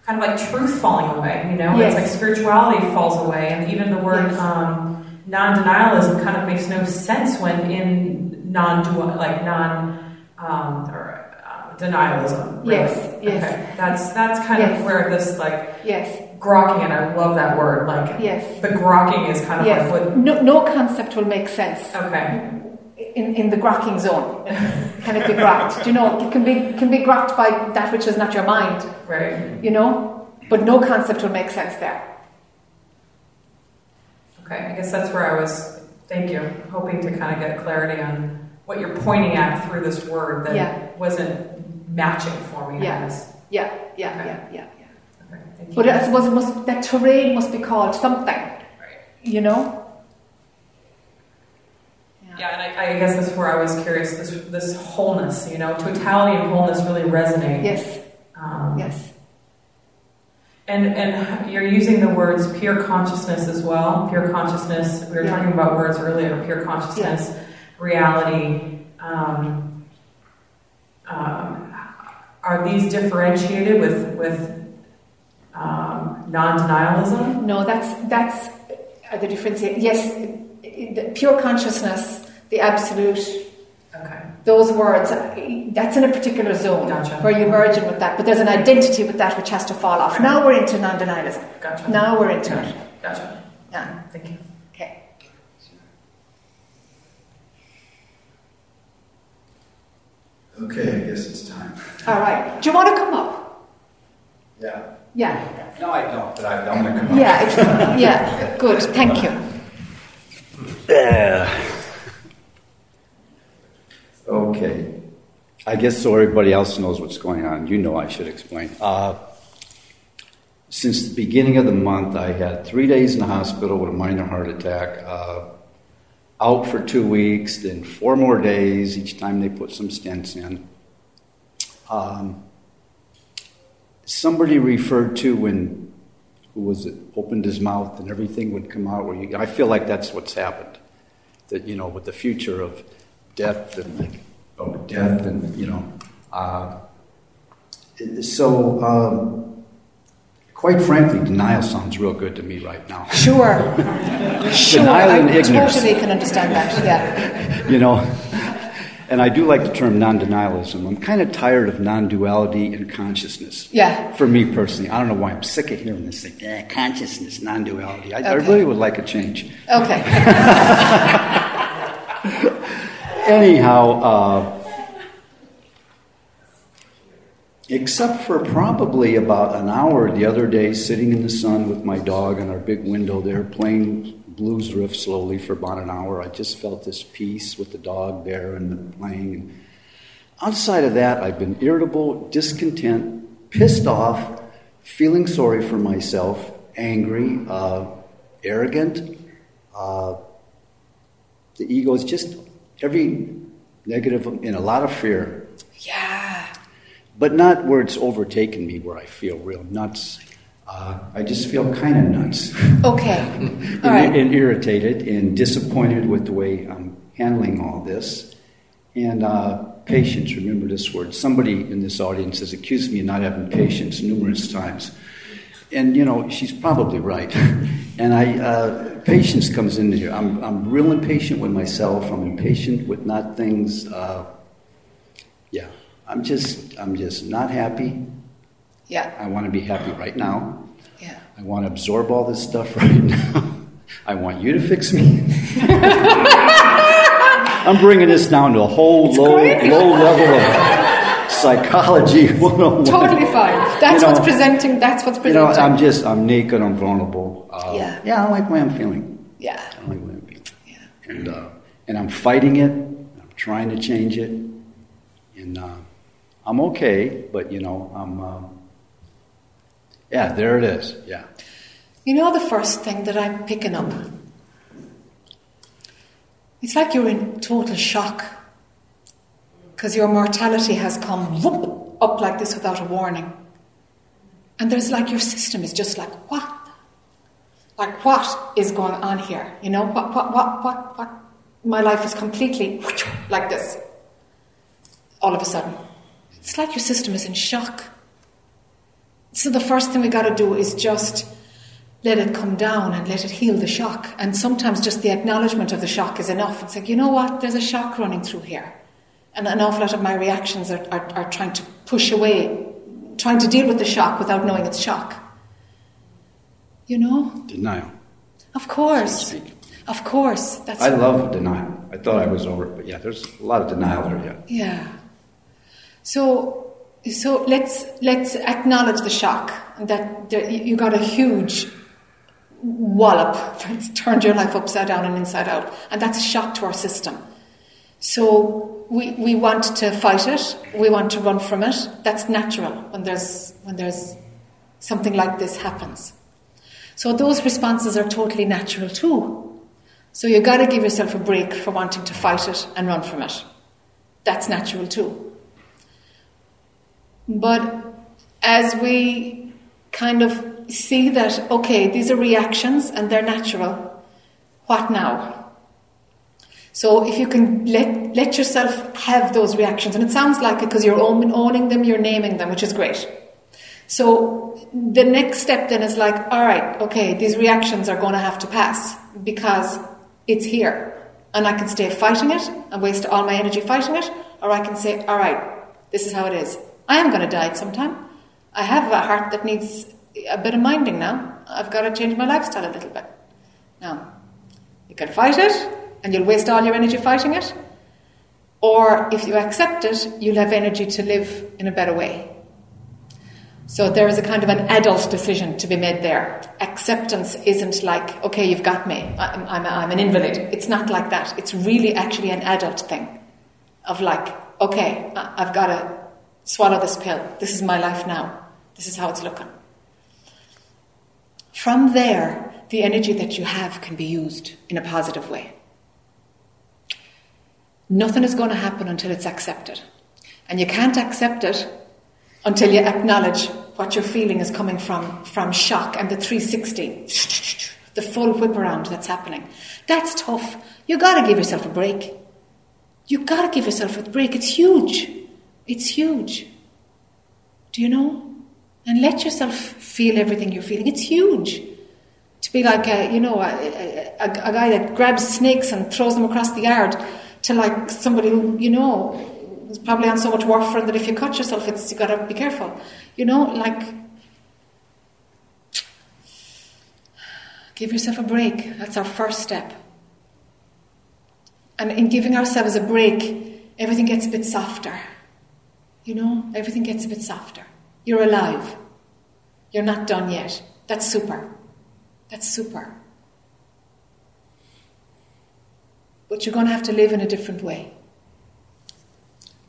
S: kind of like truth falling away. You know,
B: Yes.
S: it's like spirituality falls away, and even the word
B: Yes.
S: um, non-denialism kind of makes no sense when in non-dual, like non um, or uh, denialism. really.
B: Yes, yes.
S: Okay. That's that's kind of where this like
B: Yes.
S: Grokking, and I love that word. Like
B: Yes.
S: the grokking is kind of
B: Yes.
S: like what.
B: No, no concept will make sense.
S: Okay.
B: In, in the grokking zone, *laughs* can it be grokked? Do you know it can be can be grokked by that which is not your mind,
S: Right.
B: you know? But no concept will make sense there.
S: Okay, I guess that's where I was, thank you, hoping to kind of get clarity on what you're pointing at through this word that
B: Yeah.
S: wasn't matching for me. Yes.
B: Yeah. Yeah, yeah, yeah, yeah, yeah.
S: Okay, thank you.
B: But I suppose it must that terrain must be called something. right. You know?
S: Yeah, and I, I guess that's where I was curious. This this wholeness, you know, totality and wholeness really resonate.
B: Yes.
S: Um,
B: Yes.
S: And and you're using the words pure consciousness as well. Pure consciousness. We were
B: Yeah.
S: talking about words earlier. Pure consciousness, reality. Um, um, are these differentiated with with um, non-denialism?
B: No, that's that's uh, the difference. here. Yes, the pure consciousness, the absolute.
S: Okay.
B: Those words, uh, that's in a particular zone
S: Gotcha.
B: where you merge in with that, but there's an identity with that which has to fall off. Now we're into non-denialism.
S: Gotcha.
B: Now we're into it.
S: Gotcha.
B: Yeah.
S: Thank you.
B: Okay.
T: Okay, I guess it's time.
B: All right. Do you want to come up?
T: Yeah.
B: Yeah.
T: No, I don't, but I, I'm going to.
B: Yeah. yeah. Good. Thank you.
T: Yeah. Okay. I guess so everybody else knows what's going on. You know I should explain. Uh, since the beginning of the month, I had three days in the hospital with a minor heart attack. Uh, out for two weeks, then four more days each time they put some stents in. Um, somebody referred to when who was it opened his mouth and everything would come out. Where you, I feel like that's what's happened. That you know, with the future of death and like, oh, death and you know, uh, so. Um, Quite frankly, denial sounds real good to me right now. *laughs*
B: Sure. *laughs* sure.
T: Denial and
B: I
T: ignorance.
B: totally can understand that. Yeah. *laughs*
T: you know, and I do like the term non denialism. I'm kind of tired of non duality and consciousness.
B: Yeah.
T: For me personally. I don't know why I'm sick of hearing this thing. Yeah, consciousness, non duality. I, I really would like a change.
B: Okay. *laughs*
T: Anyhow, uh, except for probably about an hour the other day sitting in the sun with my dog on our big window there playing blues riff slowly for about an hour, I just felt this peace with the dog there and the playing. And outside of that, I've been irritable, discontent, pissed off, feeling sorry for myself, angry, uh, arrogant. Uh, the ego is just every negative and a lot of fear.
B: Yeah.
T: But not where it's overtaken me, where I feel real nuts. Uh, I just feel kind of nuts.
B: Okay. *laughs*
T: and,
B: right.
T: and irritated and disappointed with the way I'm handling all this. And uh, patience, remember this word. Somebody in this audience has accused me of not having patience numerous times. And, you know, she's probably right. *laughs* And I, uh, patience comes in here. I'm, I'm real impatient with myself. I'm impatient with not things. Uh, yeah, I'm just, I'm just not happy.
B: Yeah.
T: I want to be happy right now. I want to absorb all this stuff *laughs* right now. I want you to fix me. *laughs* I'm bringing this down to a whole low,
B: great.
T: low level of psychology *laughs* 101.
B: Totally fine. That's
T: You know,
B: what's presenting. That's what's
T: You know,
B: presenting.
T: I'm just, I'm naked, I'm vulnerable. Uh,
B: Yeah.
T: Yeah, I like the way I'm feeling.
B: yeah.
T: I like the way I'm feeling. Yeah. And, uh, and I'm fighting it. I'm trying to change it. And uh, I'm okay, but, you know, I'm, um, yeah, there it is. Yeah.
B: You know the first thing that I'm picking up? It's like you're in total shock because your mortality has come whoop, up like this without a warning. And there's like your system is just like, what? Like, what is going on here? You know, what, what, what, what, what? My life is completely like this all of a sudden. It's like your system is in shock. So the first thing we got to do is just let it come down and let it heal the shock. And sometimes just the acknowledgement of the shock is enough. It's like, you know what, there's a shock running through here. And an awful lot of my reactions are, are, are trying to push away, trying to deal with the shock without knowing it's shock. You know?
T: Denial.
B: Of course. Of course. That's
T: I love denial. I thought I was over it, but yeah, there's a lot of denial there, yeah.
B: Yeah. So, so let's let's acknowledge the shock that there, you got a huge wallop *laughs* that's turned your life upside down and inside out, and that's a shock to our system. So we we want to fight it, we want to run from it. That's natural when there's when there's something like this happens. So those responses are totally natural too. So you got to give yourself a break for wanting to fight it and run from it. That's natural too. But as we kind of see that, okay, these are reactions and they're natural, what now? So if you can let, let yourself have those reactions, and it sounds like it because you're owning them, you're naming them, which is great. So the next step then is like, all right, okay, these reactions are going to have to pass because it's here. And I can stay fighting it and waste all my energy fighting it, or I can say, all right, this is how it is. I am going to die sometime. I have a heart that needs a bit of minding now. I've got to change my lifestyle a little bit. Now, you can fight it and you'll waste all your energy fighting it, or if you accept it, you'll have energy to live in a better way. So there is a kind of an adult decision to be made there. Acceptance isn't like, okay, you've got me, I'm, I'm, I'm an invalid. It's not like that. It's really actually an adult thing of like, okay, I've got to swallow this pill. This is my life now. This is how it's looking. From there, the energy that you have can be used in a positive way. Nothing is going to happen until it's accepted. And you can't accept it until you acknowledge what you're feeling is coming from, from shock and the 360, *laughs* the full whip around that's happening. That's tough. You gotta give yourself a break. You gotta give yourself a break. It's huge. It's huge. Do you know? And let yourself feel everything you're feeling. It's huge. To be like, a, you know, a, a, a, guy that grabs snakes and throws them across the yard to like somebody who, you know, is probably on so much warfarin that if you cut yourself, it's you gotta be careful. You know, like give yourself a break. That's our first step. And in giving ourselves a break, everything gets a bit softer. You know, everything gets a bit softer. You're alive. You're not done yet. That's super. That's super. But you're going to have to live in a different way.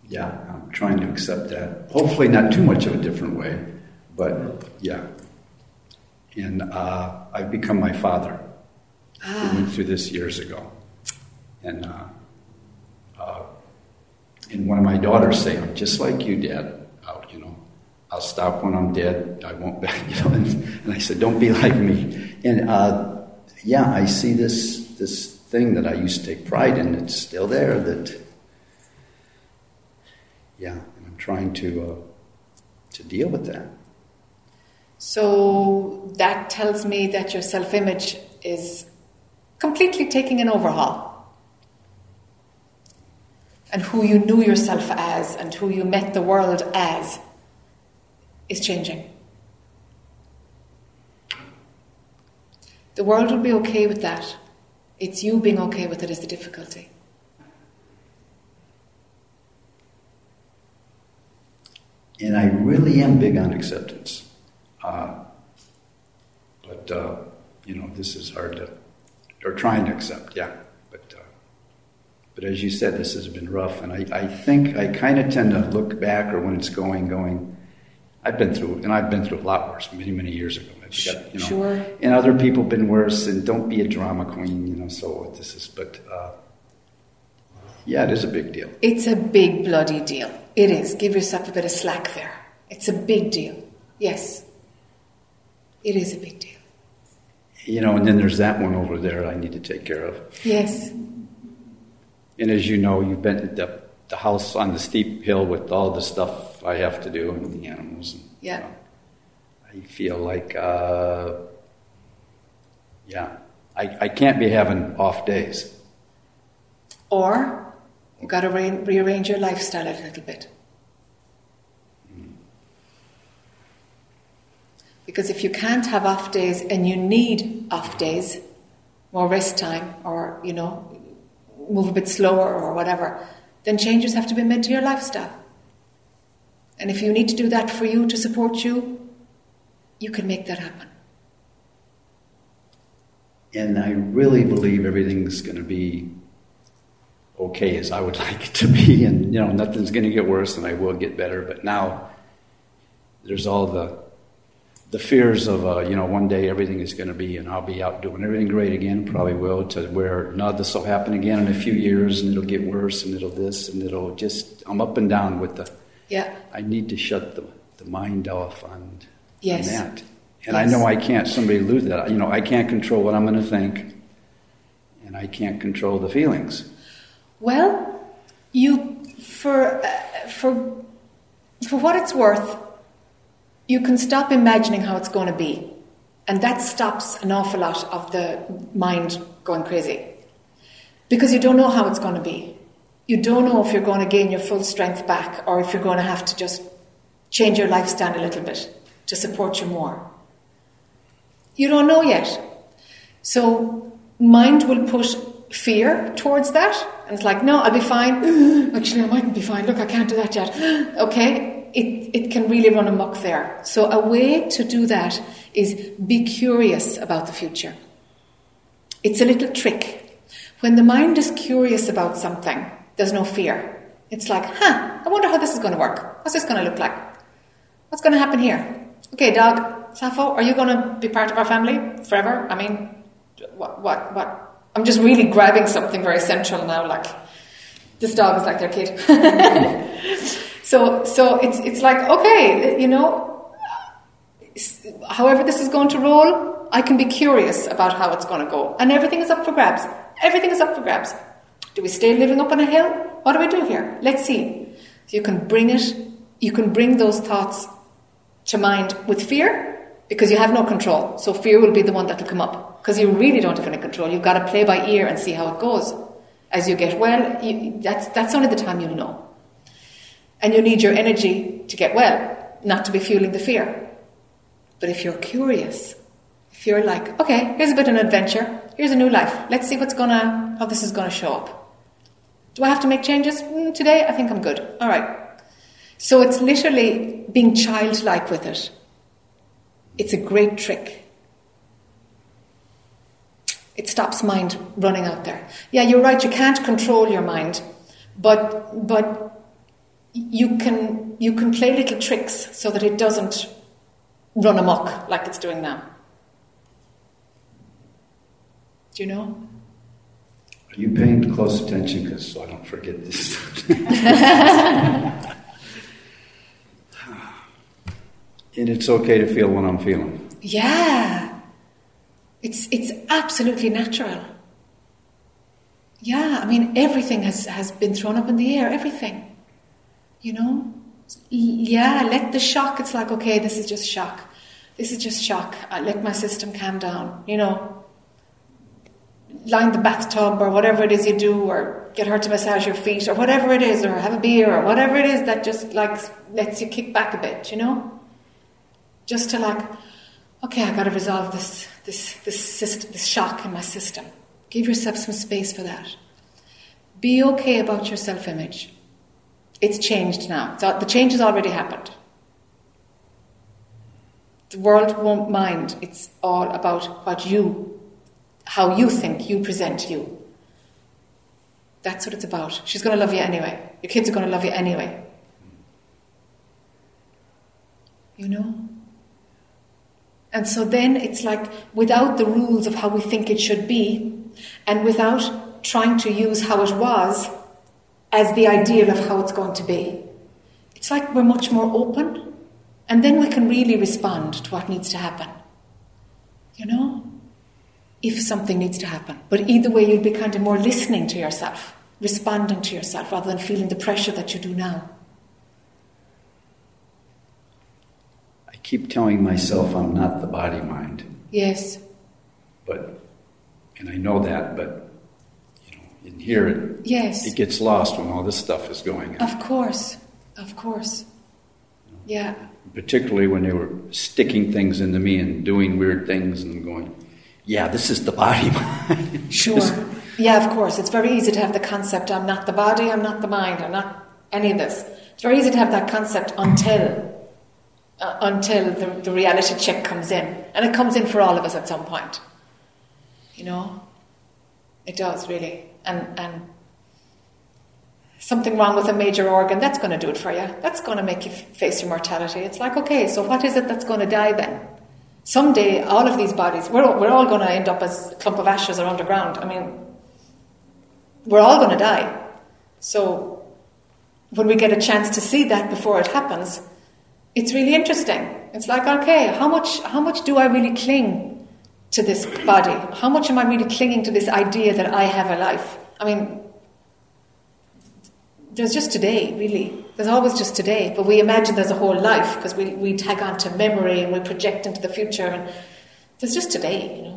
T: Yeah, I'm trying to accept that. Hopefully, not too much of a different way, but yeah. And uh, I've become my father.
B: Ah.
T: We went through this years ago. And, uh, uh, and one of my daughters say, I'm just like you, Dad. I'll, you know, I'll stop when I'm dead. I won't, *laughs* you know. And, and I said, don't be like me. And uh, yeah, I see this this thing that I used to take pride in. It's still there. That yeah, and I'm trying to uh, to deal with that.
B: So that tells me that your self image is completely taking an overhaul. And who you knew yourself as and who you met the world as is changing. The world will be okay with that. It's you being okay with it is the difficulty.
T: And I really am big on acceptance. Uh, but, uh, you know, this is hard to, or trying to accept, yeah. But, as you said, this has been rough. And I, I think I kind of tend to look back or when it's going, going, I've been through, and I've been through a lot worse many, many years ago. Got, you know,
B: Sure.
T: And other people have been worse, and don't be a drama queen, you know, so what this is. But, uh, yeah, it is a big deal.
B: It's a big bloody deal. It is. Give yourself a bit of slack there. It's a big deal. Yes. It is a big deal.
T: You know, and then there's that one over there I need to take care of.
B: Yes.
T: And as you know, you've been at the, the house on the steep hill with all the stuff I have to do and the animals. And,
B: Yeah.
T: I feel like, uh, yeah, I, I can't be having off days.
B: Or you've got to re- rearrange your lifestyle a little bit. Because if you can't have off days and you need off days, more rest time, or, you know, move a bit slower or whatever, then changes have to be made to your lifestyle. And if you need to do that for you to support you, you can make that happen.
T: And I really believe everything's going to be okay as I would *laughs* like it to be. And, you know, nothing's going to get worse and I will get better. But now there's all the the fears of, uh, you know, one day everything is going to be, and I'll be out doing everything great again, probably will, to where, no, this will happen again in a few years and it'll get worse and it'll this and it'll just, I'm up and down with the,
B: Yeah.
T: I need to shut the, the mind off on,
B: Yes.
T: on that. And I know I can't, somebody lose that. You know, I can't control what I'm going to think, and I can't control the feelings.
B: Well, you for uh, for for what it's worth, you can stop imagining how it's going to be, and that stops an awful lot of the mind going crazy, because you don't know how it's going to be. You don't know if you're going to gain your full strength back, or if you're going to have to just change your lifestyle a little bit to support you more. You don't know yet. So mind will push fear towards that. And it's like, no, I'll be fine. *gasps* Actually, I mightn't be fine. Look, I can't do that yet. *gasps* okay, it, it can really run amok there. So a way to do that is be curious about the future. It's a little trick. When the mind is curious about something, there's no fear. It's like, huh, I wonder how this is going to work. What's this going to look like? What's going to happen here? Okay, dog, Sappho, are you going to be part of our family forever? I mean, what, what, what? I'm just really grabbing something very central now, like, this dog is like their kid. *laughs* so, so it's, it's like, okay, you know, however this is going to roll, I can be curious about how it's going to go. And everything is up for grabs. Everything is up for grabs. Do we stay living up on a hill? What do we do here? Let's see. So you can bring it, you can bring those thoughts to mind with fear because you have no control. So fear will be the one that will come up because you really don't have any control. You've got to play by ear and see how it goes. As you get well, you, that's, that's only the time you'll know. And you need your energy to get well, not to be fueling the fear. But if you're curious, if you're like, okay, here's a bit of an adventure, here's a new life, let's see what's gonna, how this is gonna show up. Do I have to make changes mm, today? I think I'm good. All right. So it's literally being childlike with it. It's a great trick. It stops mind running out there. Yeah, you're right, you can't control your mind, but but you can you can play little tricks so that it doesn't run amok like it's doing now. Do you know?
T: Are you paying close attention because so I don't forget this? stuff? *laughs* and it's okay to feel what I'm feeling.
B: Yeah. It's, it's absolutely natural. Yeah, I mean, everything has, has been thrown up in the air, everything. You know? Yeah, let the shock, it's like, okay, this is just shock. This is just shock. I let my system calm down, you know? Line the bathtub or whatever it is you do, or get her to massage your feet, or whatever it is, or have a beer, or whatever it is that just like lets you kick back a bit, you know? Just to like, okay, I got to resolve this this this system, this shock in my system. Give yourself some space for that. Be okay about your self-image. It's changed now. The change has already happened. The world won't mind. It's all about what you, how you think you present you. That's what it's about. She's going to love you anyway. Your kids are going to love you anyway. You know? And so then it's like without the rules of how we think it should be, and without trying to use how it was as the ideal of how it's going to be, it's like we're much more open, and then we can really respond to what needs to happen. You know? If something needs to happen. But either way, you'll be kind of more listening to yourself, responding to yourself, rather than feeling the pressure that you do now.
T: I keep telling myself I'm not the body mind.
B: Yes.
T: But, and I know that, but, in here it,
B: yes.
T: it gets lost when all this stuff is going on.
B: Of course. Of course. Yeah.
T: Particularly when they were sticking things into me and doing weird things and going, yeah, this is the body *laughs* mind.
B: sure. Yeah, of course. It's very easy to have the concept I'm not the body, I'm not the mind, I'm not any of this. It's very easy to have that concept until uh, until the, the reality check comes in. And it comes in for all of us at some point. You know? It does, really. And, and something wrong with a major organ, that's going to do it for you. That's going to make you face your mortality. It's like, okay, so what is it that's going to die then? Someday, all of these bodies, we're, we're all going to end up as a clump of ashes or underground. I mean, we're all going to die. So, when we get a chance to see that before it happens, it's really interesting. It's like, okay, how much, how much do I really cling to this body? How much am I really clinging to this idea that I have a life? I mean, there's just today, really. There's always just today, but we imagine there's a whole life because we, we tag on to memory and we project into the future, and there's just today, you know.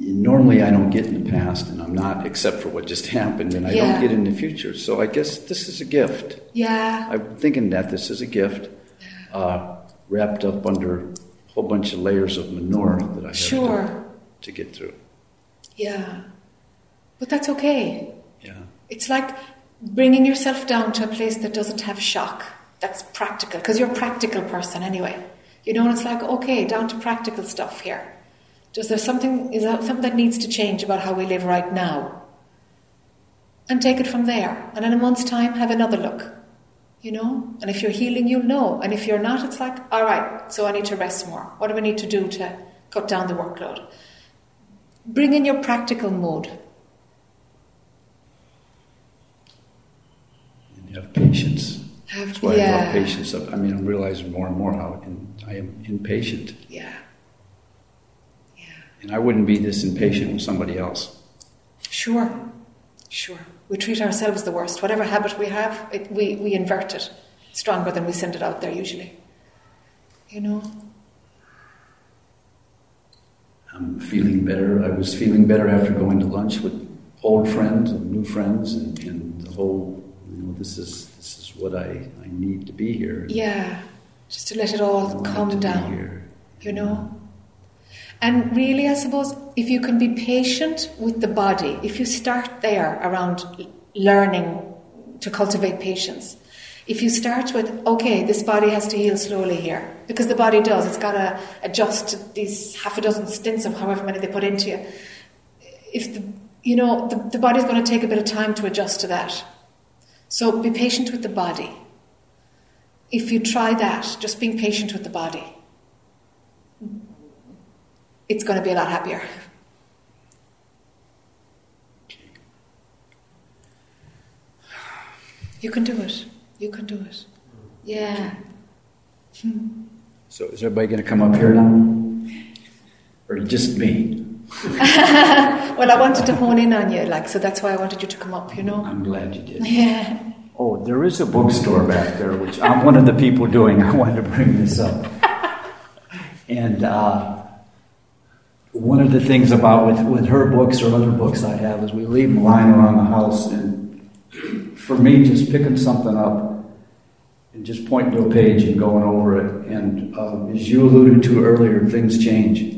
T: Normally, I don't get in the past, and I'm not, except for what just happened, and I
B: Yeah.
T: don't get in the future. So I guess this is a gift.
B: Yeah.
T: I'm thinking that this is a gift, uh, wrapped up under whole bunch of layers of manure that I have
B: Sure.
T: to, to get through.
B: Yeah. But that's okay.
T: Yeah.
B: It's like bringing yourself down to a place that doesn't have shock. That's practical, because you're a practical person anyway. You know, and it's like, okay, down to practical stuff here. Does there something, is there something that needs to change about how we live right now? and take it from there. And in a month's time, have another look. You know? And if you're healing, you'll know. And if you're not, it's like, all right, so I need to rest more. What do I need to do to cut down the workload? Bring in your practical mode.
T: And you have patience.
B: Have,
T: That's why I
B: yeah.
T: love patience. I mean, I'm realizing more and more how in, I am impatient.
B: Yeah. Yeah.
T: And I wouldn't be this impatient with somebody else.
B: Sure. Sure. We treat ourselves the worst. Whatever habit we have, it, we, we invert it stronger than we send it out there usually. You know?
T: I'm feeling better. I was feeling better after going to lunch with old friends and new friends, and, and the whole, you know, this is this is what I, I need to be here.
B: Yeah. Just to let it all calm down. You know? And really, I suppose, if you can be patient with the body, if you start there around learning to cultivate patience, if you start with, okay, this body has to heal slowly here, because the body does, it's got to adjust to these half a dozen stents of however many they put into you. If the, you know, the, the body's going to take a bit of time to adjust to that. So be patient with the body. If you try that, just being patient with the body, it's going to be a lot happier. You can do it. You can do it. Yeah. Hmm. *laughs*
T: So is everybody going to come up here now, or just me? *laughs*
B: well, I wanted to hone in on you, like, so that's why I wanted you to come up, you know?
T: I'm glad you did.
B: Yeah.
T: Oh, there is a bookstore back there, which I'm one of the people doing. *laughs* I wanted to bring this up. And uh, one of the things about with, with her books or other books I have is we leave them lying around the house. And for me, just picking something up and just pointing to a page and going over it. And um, as you alluded to earlier, things change.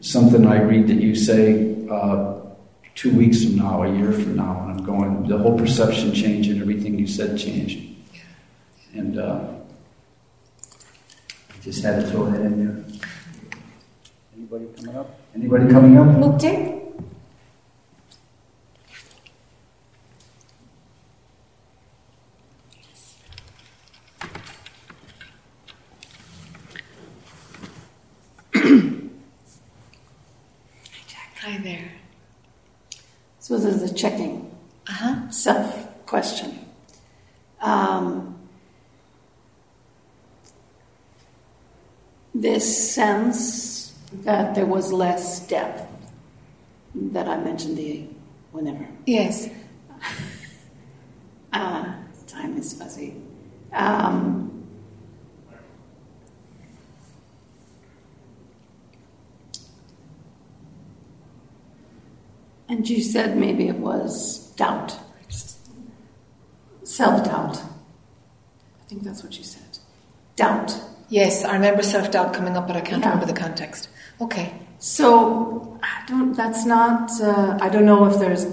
T: Something I read that you say uh, two weeks from now, a year from now, and I'm going, the whole perception changed and everything you said changed. And uh, I just had to throw that in there. Anybody coming up? Anybody coming up?
B: Mukti? Hi Jac. Hi there.
U: So this is a checking
B: Uh-huh.
U: self question. Um, this sense that there was less depth that I mentioned the whenever.
B: Yes. *laughs*
U: Uh, time is fuzzy. Um, and you said maybe it was doubt, self doubt. I think that's what you said. Doubt.
B: Yes, I remember self doubt coming up, but I can't
U: Yeah.
B: remember the context. Okay.
U: So I don't. That's not. Uh, I don't know if there's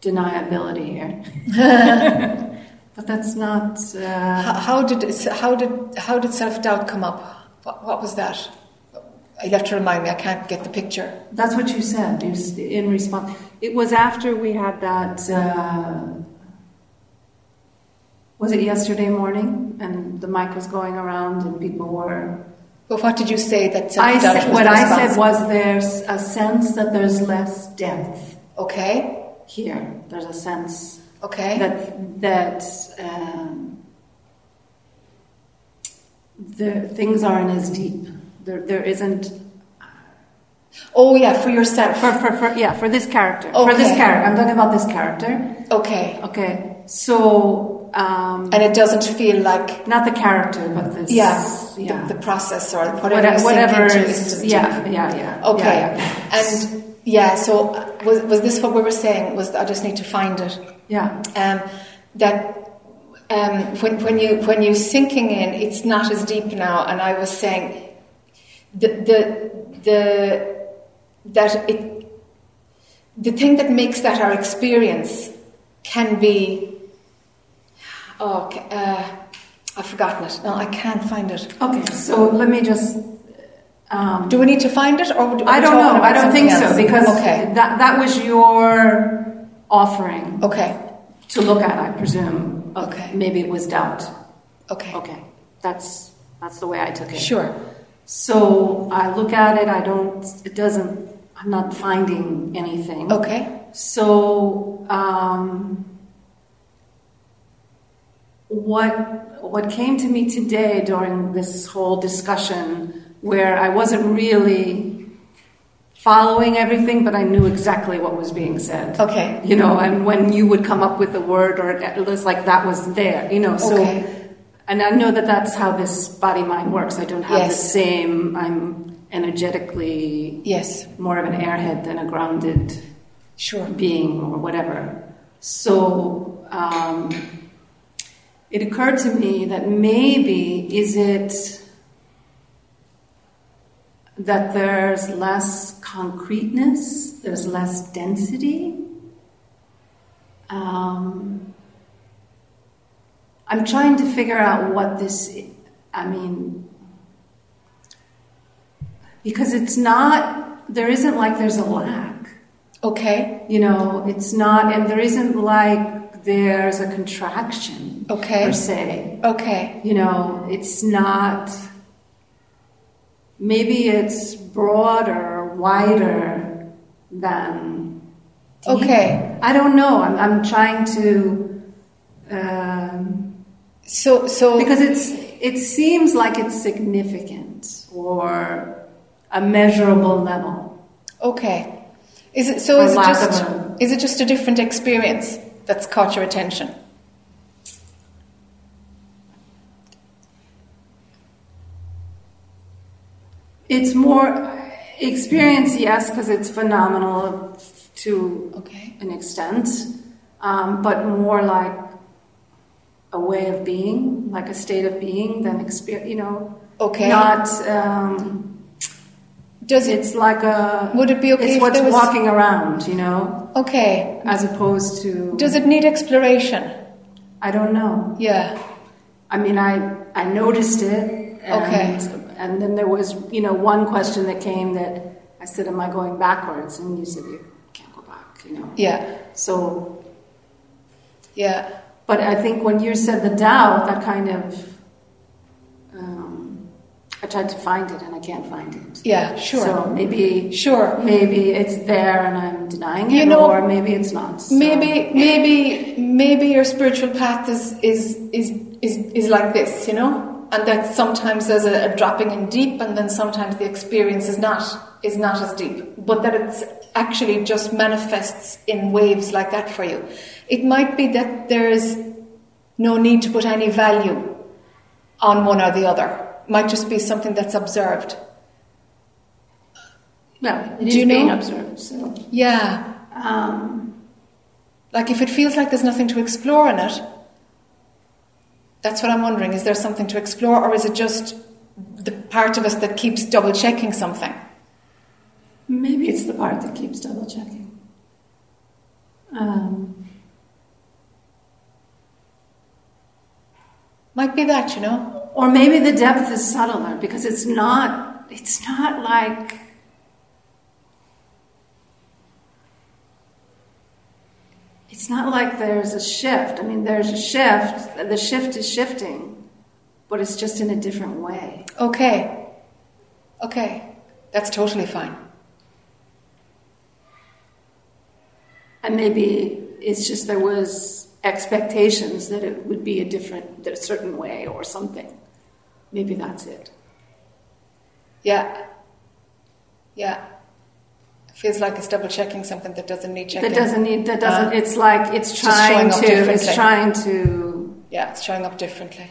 U: deniability here, *laughs* but that's not. Uh,
B: How, how did how did how did self doubt come up? What, what was that? You have to remind me. I can't get the picture.
U: That's what you said you in response. It was after we had that. Uh, was it yesterday morning? And the mic was going around, and people were.
B: But what did you say that self
U: I
B: doubt
U: said,
B: was
U: what I said was there's a sense that there's less depth.
B: Okay.
U: Here, there's a sense.
B: Okay.
U: That that um, the things aren't as deep. There, there isn't.
B: Oh yeah, for yourself.
U: For, for, for yeah, for this character. For this character. I'm talking about this character.
B: Okay.
U: Okay. So. Um,
B: And it doesn't feel like
U: not the character, but this.
B: yeah,
U: yeah.
B: The, the process or whatever.
U: Whatever-
B: you sink into
U: is- yeah, yeah, yeah.
B: Okay.
U: Yeah, yeah.
B: And yeah, so was was this what we were saying? Was I just need to find it?
U: Yeah.
B: Um, that um, when when you when you sinking in, it's not as deep now. And I was saying the the the that it the thing that makes that our experience can be oh ca- uh, I've forgotten it. No, I can't find it.
U: Okay, so let me just. Um,
B: Do we need to find it, or do-
U: I don't know. I don't think
B: something
U: so because
B: okay.
U: that that was your offering.
B: Okay.
U: To look at, I presume.
B: Okay.
U: Maybe it was doubt.
B: Okay.
U: Okay. That's that's the way I took it.
B: Sure.
U: So I look at it. I don't. It doesn't. I'm not finding anything.
B: Okay.
U: So um, what what came to me today during this whole discussion, where I wasn't really following everything, but I knew exactly what was being said.
B: Okay.
U: You know, and when you would come up with a word, or it was like that was there. You know, so.
B: Okay.
U: And I know that that's how this body mind works. I don't have the same. I'm energetically
B: Yes.
U: more of an airhead than a grounded
B: sure
U: being or whatever. So um, it occurred to me that maybe is it that there's less concreteness, there's less density. Um, I'm trying to figure out what this. i- I mean, because it's not. There isn't like there's a lack.
B: Okay.
U: You know, it's not, and there isn't like there's a contraction
B: Okay.
U: per se.
B: Okay.
U: You know, it's not. Maybe it's broader, wider than. deep.
B: Okay.
U: I don't know. I'm, I'm trying to. Um,
B: so so
U: because it's it seems like it's significant or a measurable level.
B: Okay. Is it so? Is it just is it just a different experience that's caught your attention?
U: It's more experience, yes, because it's phenomenal to
B: okay.
U: an extent, um, but more like a way of being, like a state of being than experience. You know,
B: Okay.
U: Not. Um,
B: Does
U: it's like a?
B: Would it be okay
U: It's what's
B: was-
U: walking around, you know,
B: Okay.
U: as opposed to.
B: Does it need exploration?
U: I don't know.
B: Yeah.
U: I mean, I I noticed it.
B: Okay.
U: And then there was, you know, one question that came that I said, "Am I going backwards?" And you said, "You can't go back," you know.
B: Yeah.
U: So.
B: Yeah.
U: But I think when you said the doubt, that kind of. Um, I tried to find it and I can't find it.
B: Yeah, sure.
U: So maybe.
B: Sure.
U: Maybe it's there and I'm denying it,
B: You know-
U: or maybe it's not. So-
B: Maybe maybe maybe your spiritual path is is is is, is like this, you know? And that sometimes there's a, a dropping in deep and then sometimes the experience is not is not as deep. But that it's actually just manifests in waves like that for you. It might be that there is no need to put any value on one or the other. Might just be something that's observed.
U: Well, it
B: Do
U: is
B: you
U: being
B: know?
U: observed. So.
B: Yeah.
U: Um,
B: Like if it feels like there's nothing to explore in it, that's what I'm wondering. Is there something to explore, or is it just the part of us that keeps double checking something?
U: Maybe it's the part that keeps double checking. Um,
B: Might be that, you know?
U: or maybe the depth is subtler because it's not. It's not like. It's not like there's a shift. I mean, there's a shift. The shift is shifting, but it's just in a different way.
B: Okay. Okay. That's totally fine.
U: And maybe it's just there was expectations that it would be a different, a certain way or something. Maybe that's it.
B: Yeah. Yeah. Feels like it's double checking something that doesn't need checking.
U: That doesn't need. That doesn't.
B: Uh,
U: it's like it's trying to. It's trying to.
B: Yeah, it's showing up differently.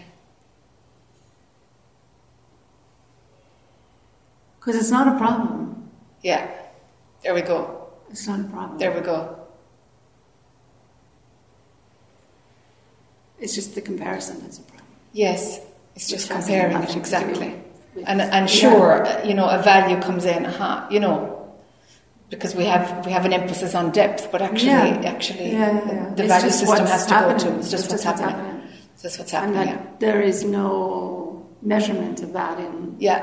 U: Because it's not a problem.
B: Yeah. There we go.
U: It's not a problem.
B: There we go.
U: It's just the comparison that's a problem.
B: Yes. It's just
U: Which
B: comparing it exactly. And and sure, uh, you know, a value comes in, aha, you know, because we have we have an emphasis on depth, but actually
U: Yeah.
B: actually
U: Yeah, yeah, yeah.
B: the
U: It's
B: value system has to
U: happening.
B: go to. It's just
U: It's
B: what's
U: just what's
B: happening.
U: happening.
B: It's just what's
U: And
B: happening.
U: that there is no measurement of that in.
B: Yeah.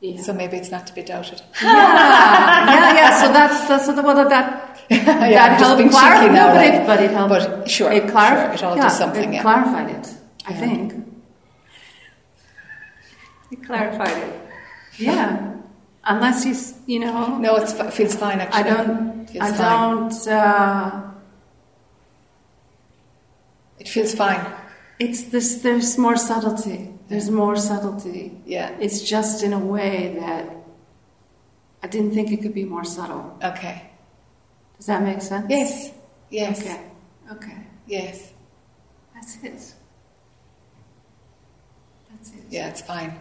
U: Yeah.
B: So maybe it's not to be doubted. *laughs*
U: yeah, yeah, yeah. So that's that's the well, that that *laughs*
B: Yeah, I'm
U: helped clarify. no, but it but it helped.
B: but sure,
U: it clarified.
B: sure, it all
U: yeah,
B: does something,
U: It
B: yeah.
U: clarified it. I
B: Yeah.
U: think it clarified it. Yeah, unless you you know.
B: No, it's, it feels fine actually.
U: I don't.
B: Feels
U: I
B: fine.
U: don't. Uh,
B: It feels fine.
U: It's this. There's more subtlety. There's more subtlety.
B: Yeah.
U: It's just in a way that I didn't think it could be more subtle.
B: Okay.
U: Does that make sense?
B: Yes. Yes.
U: Okay. Okay.
B: Yes.
U: That's it. That's it.
B: Yeah, it's fine.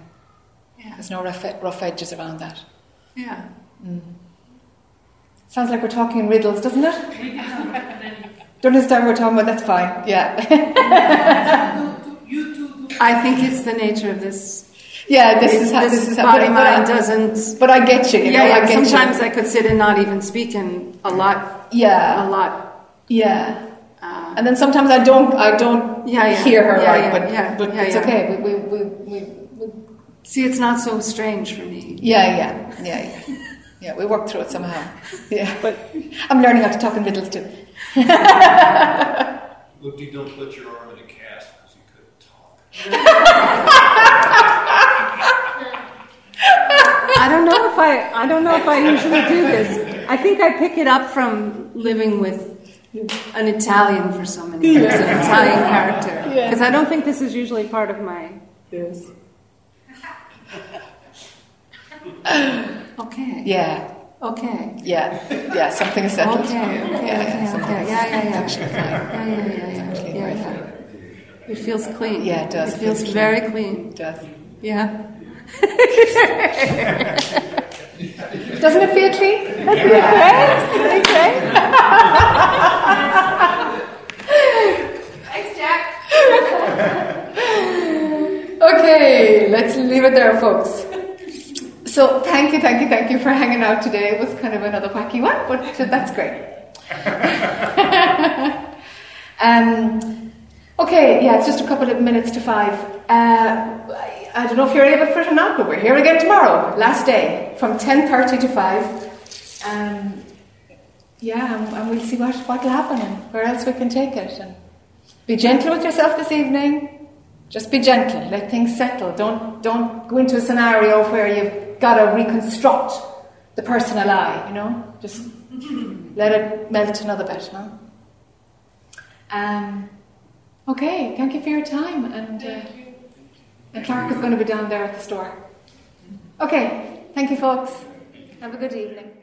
U: Yeah.
B: There's no rough, rough edges around that.
U: Yeah.
B: Mm. Sounds like we're talking in riddles, doesn't it? *laughs* Don't understand what we're talking about. That's fine. Yeah.
U: I think it's the nature of this.
B: Yeah, this is how
U: this,
B: this is how
U: body
B: but I-
U: doesn't.
B: But I get you. you
U: yeah,
B: know,
U: yeah.
B: I get
U: sometimes
B: you.
U: I could sit and not even speak, and a lot.
B: Yeah.
U: A lot.
B: Yeah. and then sometimes I don't. I don't
U: Yeah, yeah.
B: hear her
U: Yeah,
B: right,
U: yeah,
B: but
U: yeah,
B: but
U: yeah,
B: it's
U: yeah.
B: okay. We, we, we, we, we
U: See, it's not so strange for me.
B: yeah, yeah, yeah, yeah. Yeah, we work through it somehow. Yeah, but I'm learning how to talk in riddles too. *laughs*
F: Look, you don't put your arm in a cast because you couldn't talk.
U: I don't know if I. I don't know if I usually do this. I think I pick it up from living with an Italian for so many years, an Italian character.
B: Yeah.
U: Because I don't think this is usually part of my.
B: Yes. *laughs*
U: Okay.
B: Yeah.
U: Okay.
B: Yeah, yeah, something is settled.
U: Okay, okay,
B: yeah,
U: okay,
B: yeah, something
U: okay.
B: is-
U: Yeah, yeah, yeah.
B: it's actually fine.
U: Yeah, yeah, yeah, yeah.
B: It's
U: Yeah, yeah. It feels clean.
B: Yeah, it does.
U: It feels
B: clean.
U: very clean.
B: It does.
U: Yeah. *laughs*
B: Doesn't it feel clean? That's it, right?
M: Thanks, Jac. *laughs*
B: okay, let's leave it there, folks. So, thank you, thank you, thank you for hanging out today. It was kind of another wacky one, but that's great. *laughs* um, okay, yeah, it's just a couple of minutes to five. Uh, I, don't know if you're able for it or not, but we're here again tomorrow, last day, from 10.30 to 5. Um, yeah, and, and we'll see what what'll happen and where else we can take it. And be gentle with yourself this evening. Just be gentle. Let things settle. Don't don't go into a scenario where you've got to reconstruct the personal I. You know, just *laughs* let it melt another bit. Huh? Um. Okay. Thank you for your time. And uh, and Clark is going to be down there at the store. Okay. Thank you, folks. Have a good evening.